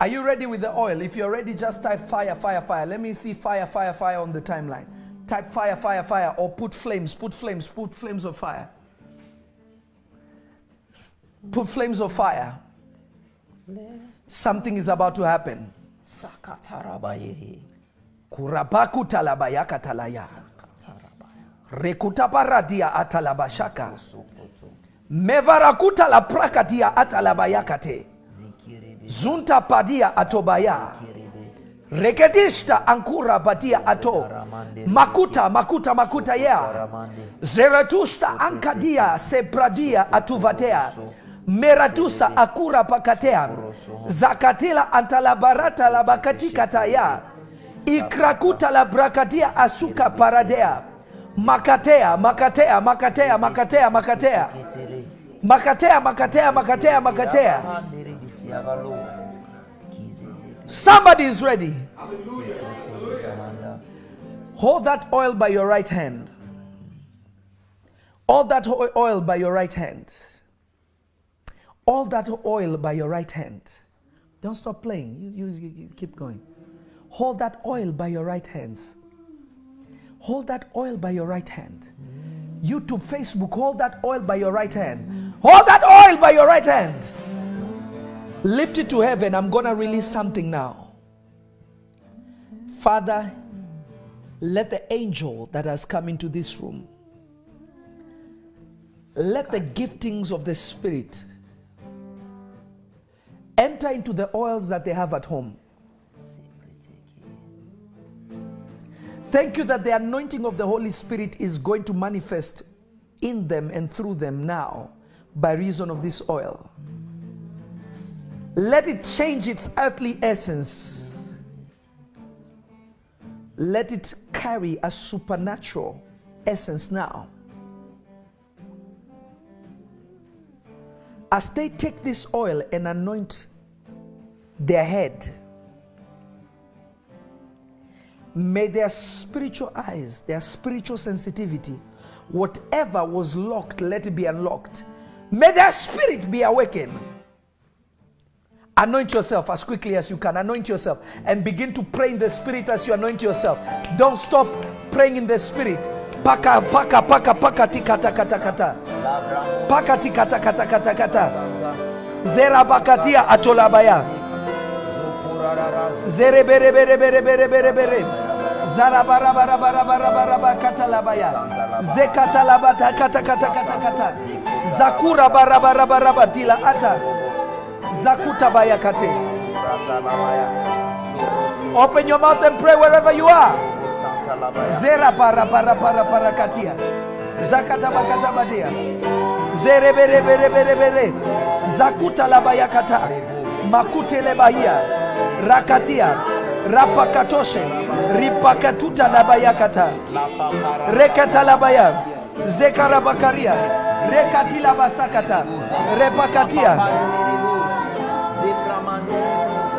Are you ready with the oil? If you're ready, just type fire, fire, fire. Let me see fire, fire, fire on the timeline. Type fire, fire, fire, or put flames, put flames, put flames of fire. Put flames of fire. Something is about to happen. Kurabaku talabayaka talaya. Rekutaparadia atalabashaka. Mevarakuta la prakadia atalabayakate. Zunta padia atobaya. Kiribi. Ankura badia ato. Makuta, makuta, makuta ya. zeratusta Zeretusta ankadia sepradia atuvatea. Meratusa akura pakatea. Zakatila antalabarata la bakatikata ya. Ikrakuta la brakatia asuka paradea. Makatea, makatea, makatea, makatea, makatea. makatea Makatea, makatea, makatea, makatea. Handiri bisi avalo. Somebody is ready. Hold that oil by your right hand. All that oil by your right hand. All that oil by your right hand. Don't stop playing. You, you, you- you keep going. Hold that oil by your right hands. Hold that oil by your right hand. YouTube, Facebook, hold that oil by your right hand. Hold that oil by your right hand. Lift it to heaven. I'm going to release something now. Father, let the angel that has come into this room, let the giftings of the Spirit enter into the oils that they have at home. Thank you that the anointing of the Holy Spirit is going to manifest in them and through them now by reason of this oil. Let it change its earthly essence. Let it carry a supernatural essence now. As they take this oil and anoint their head, may their spiritual eyes, their spiritual sensitivity, whatever was locked, let it be unlocked. May their spirit be awakened. Anoint yourself as quickly as you can. Anoint yourself and begin to pray in the spirit as you anoint yourself. Don't stop praying in the spirit. Paka, paka, paka, paka, tika, taka, taka, taka. Paka, tika, taka, taka, taka, taka. Zera bakatia atolabaya. Zere bere bere bere bere bere bere. Zara bara bara bara bara bara bara kata labaya. Zekata labata kata kata kata kata. Zakura bara bara bara batila ata. Open your mouth and pray wherever you are. Zera para para para para katia. Zakata bakata badia. Zere bere bere bere bere. Zakuta labaya kata. Makute lebaya. Rakatia. Rapakatoshe. Ripakatuta labaya kata. Rekata labaya. Zekara bakaria. Rekatila basakata. Repakatia.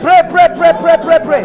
Pray, pray, pray, pray, pray, pray.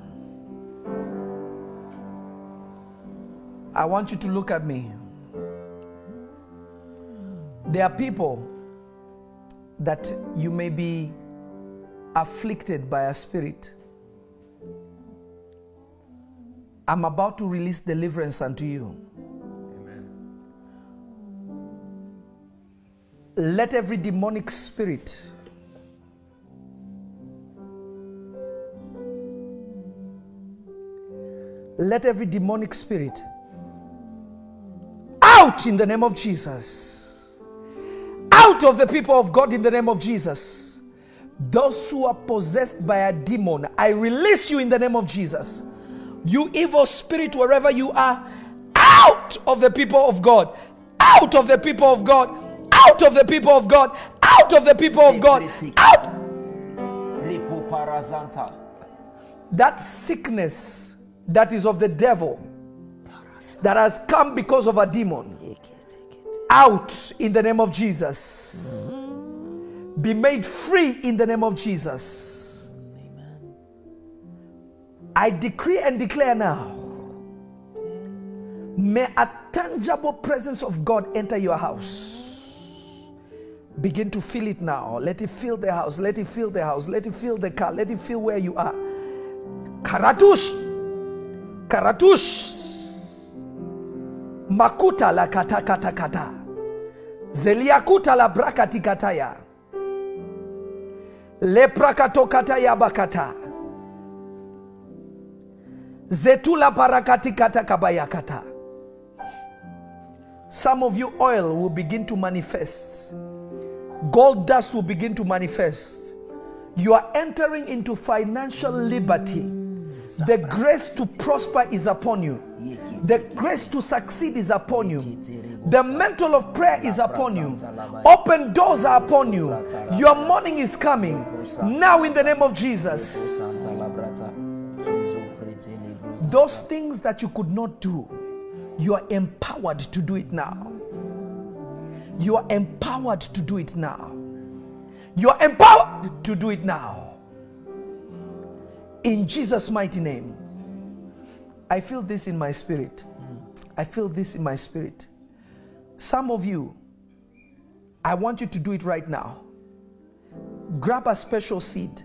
I want you to look at me. There are people that you may be afflicted by a spirit. I'm about to release deliverance unto you. Let every demonic spirit let every demonic spirit out in the name of Jesus. Out of the people of God in the name of Jesus. Those who are possessed by a demon, I release you in the name of Jesus. You evil spirit, wherever you are, out of the people of God. Out of the people of God. Out of the people of God. Out of the people of God. Out. That sickness that is of the devil that has come because of a demon out in the name of Jesus. Be made free in the name of Jesus. I decree and declare now. May a tangible presence of God enter your house. Begin to feel it now. Let it fill the house. Let it fill the house. Let it fill the car. Let it fill where you are. Karatush. Karatush. Makuta la kata. Zeliakuta la brakati kataya. Leprakato kataya bakata. Zetula parakati kata kabaya kata. Some of you oil will begin to manifest. Gold dust will begin to manifest. You are entering into financial liberty. The grace to prosper is upon you. The grace to succeed is upon you. The mantle of prayer is upon you. Open doors are upon you. Your morning is coming. Now, in the name of Jesus. Those things that you could not do, you are empowered to do it now. You are empowered to do it now. You are empowered to do it now. In Jesus' mighty name. I feel this in my spirit. I feel this in my spirit. Some of you, I want you to do it right now. Grab a special seed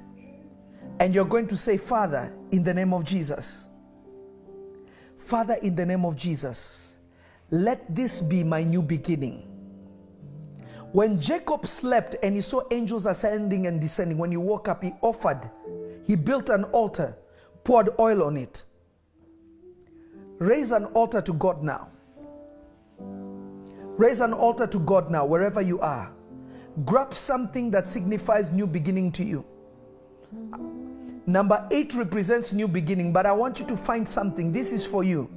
and you're going to say, Father, in the name of Jesus. Father, in the name of Jesus, let this be my new beginning. When Jacob slept and he saw angels ascending and descending, when he woke up, he offered, he built an altar, poured oil on it. Raise an altar to God now. Raise an altar to God now, wherever you are. Grab something that signifies new beginning to you. Number eight represents new beginning, but I want you to find something. This is for you.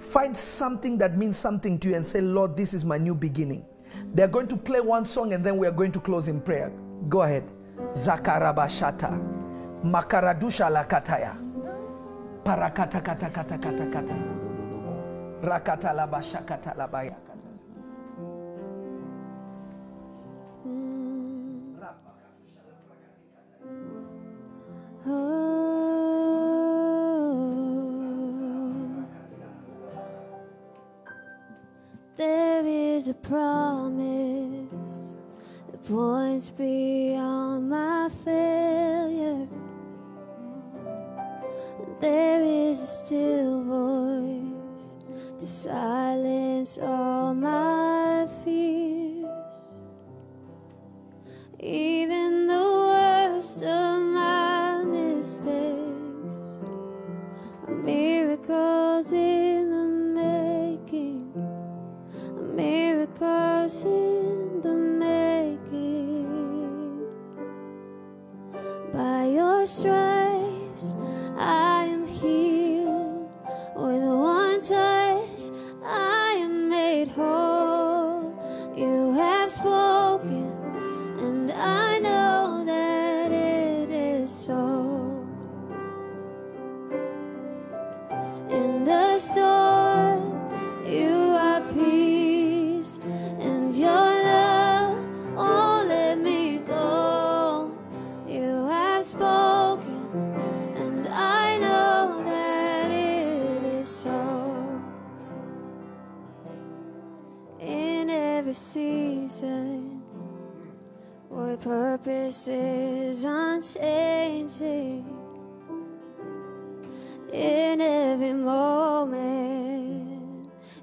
Find something that means something to you and say, Lord, this is my new beginning. They're going to play one song and then we are going to close in prayer. Go ahead. Zakarabashata. Makaradusha lakataya. Parakata kata kata kata kata. Rakata. There is a promise that points beyond my failure. There is a still voice to silence all my fears. Even the worst of my mistakes are miracles in the making miracles in the making. By your I am healed. With one touch, I am made whole. You have spoken, and I every season, your purpose is unchanging in every moment.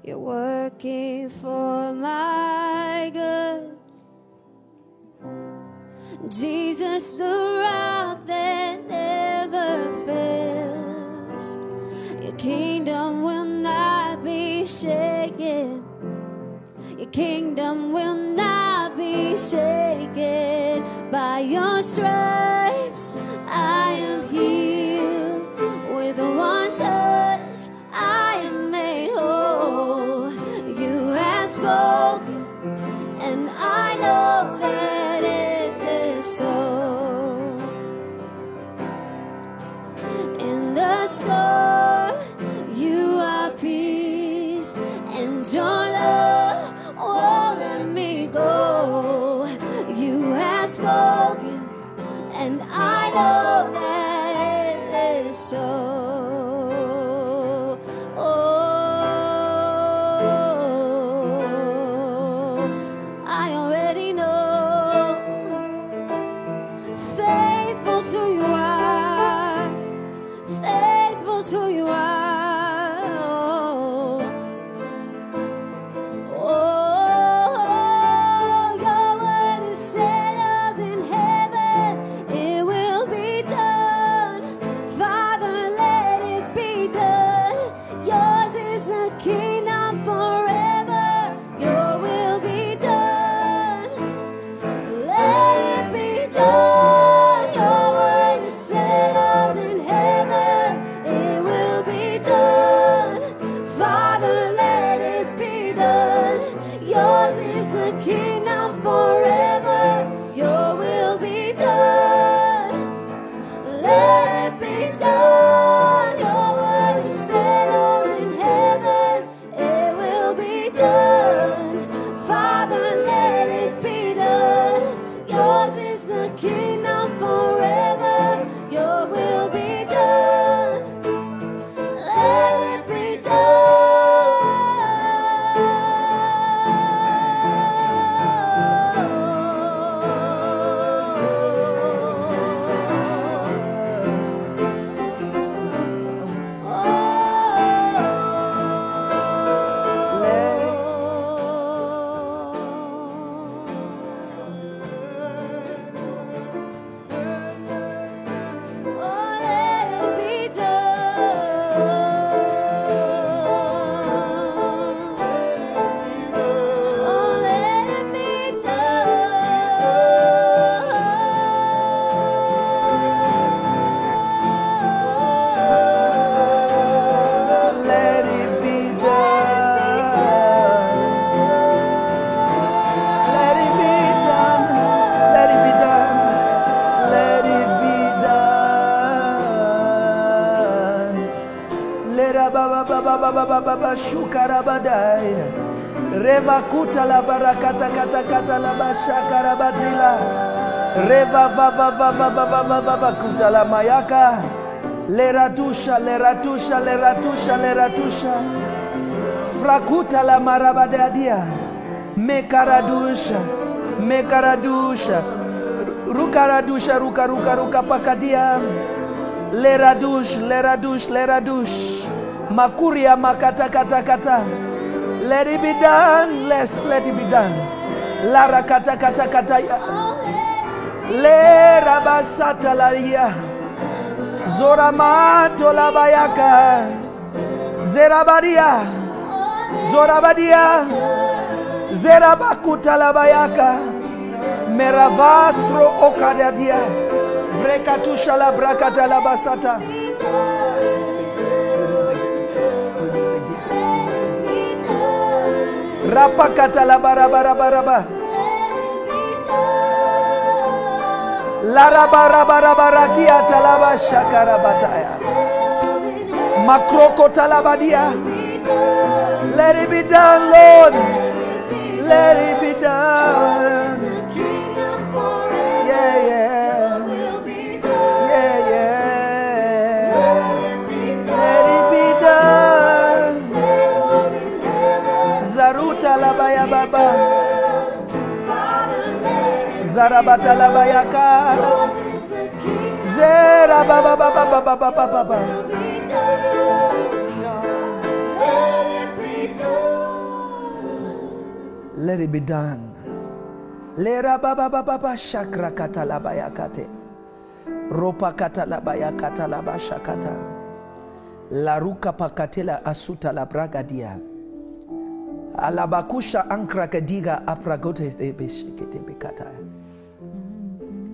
You're working for my good. Jesus, the rock that never fails. Your kingdom will not be shaken. Kingdom will not be shaken. By your stripes, I am healed. With one touch, I am made whole. You have spoken, so. Shukara badai. Reva kuta la barakata kata kata la bashakara batila. Reva baba baba baba baba kuta la mayaka. Leratusha, leratusha, leratusha, leratusha. Frakuta la marabadia. Mekaradusha. Mekaradusha. Rukaradusha, ruka, ruka, ruka pakadia. Leradush, leradush, leradush. Makuria makata kata kata. Let it be done. Let's let it be done. Lara kata kata kata. Lera basata la ya. Zoramato la bayaka. Zerabadia. Zorabadia. Zerabakuta la bayaka. Meravastro okadadia. Brekatusha la brakata la basata. Rapakata la barabarabaraba. Larabarabarakia talaba shakarabataya. Makroko talabadia. Let it be done, Lord. Let it be done. Baba. Zarabata labayaka. Zera baba baba baba baba baba. Let it be done. Lera baba baba baba shakra kata labayakate. Ropa kata labayakata labashakata. Laruka pakatela asuta la bragadia. Alabakusha ankra kadiga apragote de beshikete bekata.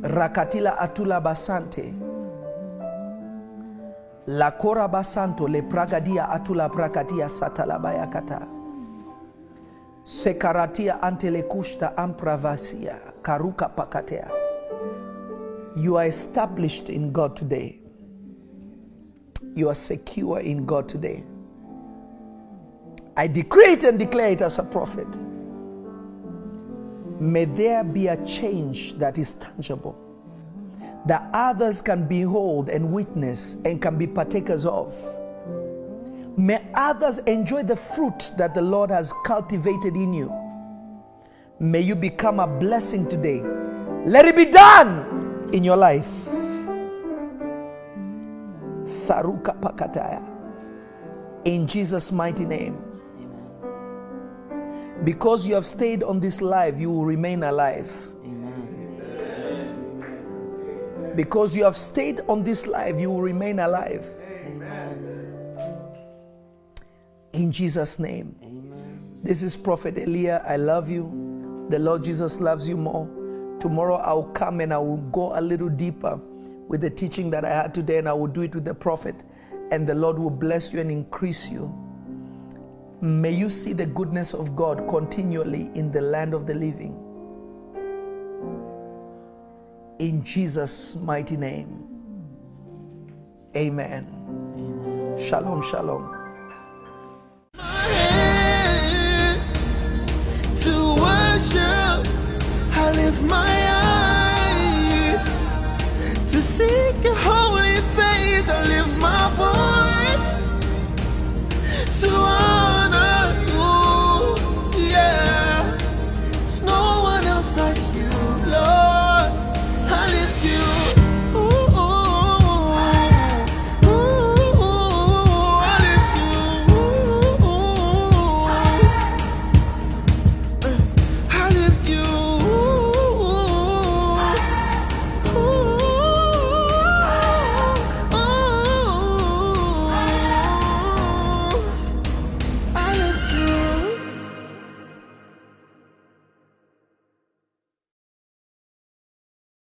Rakatila atula basante. La kora basanto le pragadia atula bragadia satala bayakata. Sekaratia antelekushta ampravasia karuka pakatea. You are established in God today. You are secure in God today. I decree it and declare it as a prophet. May there be a change that is tangible, that others can behold and witness and can be partakers of. May others enjoy the fruit that the Lord has cultivated in you. May you become a blessing today. Let it be done in your life. Saruka Pakataya. In Jesus' mighty name. Because you have stayed on this life, you will remain alive. Amen. Because you have stayed on this life, you will remain alive. Amen. In Jesus' name. Amen. This is Prophet Elia. I love you. The Lord Jesus loves you more. Tomorrow I'll come and I will go a little deeper with the teaching that I had today, and I will do it with the prophet. And the Lord will bless you and increase you. May you see the goodness of God continually in the land of the living. In Jesus' mighty name. Amen. Amen. Shalom, shalom. to seek your holy face. I lift my voice to.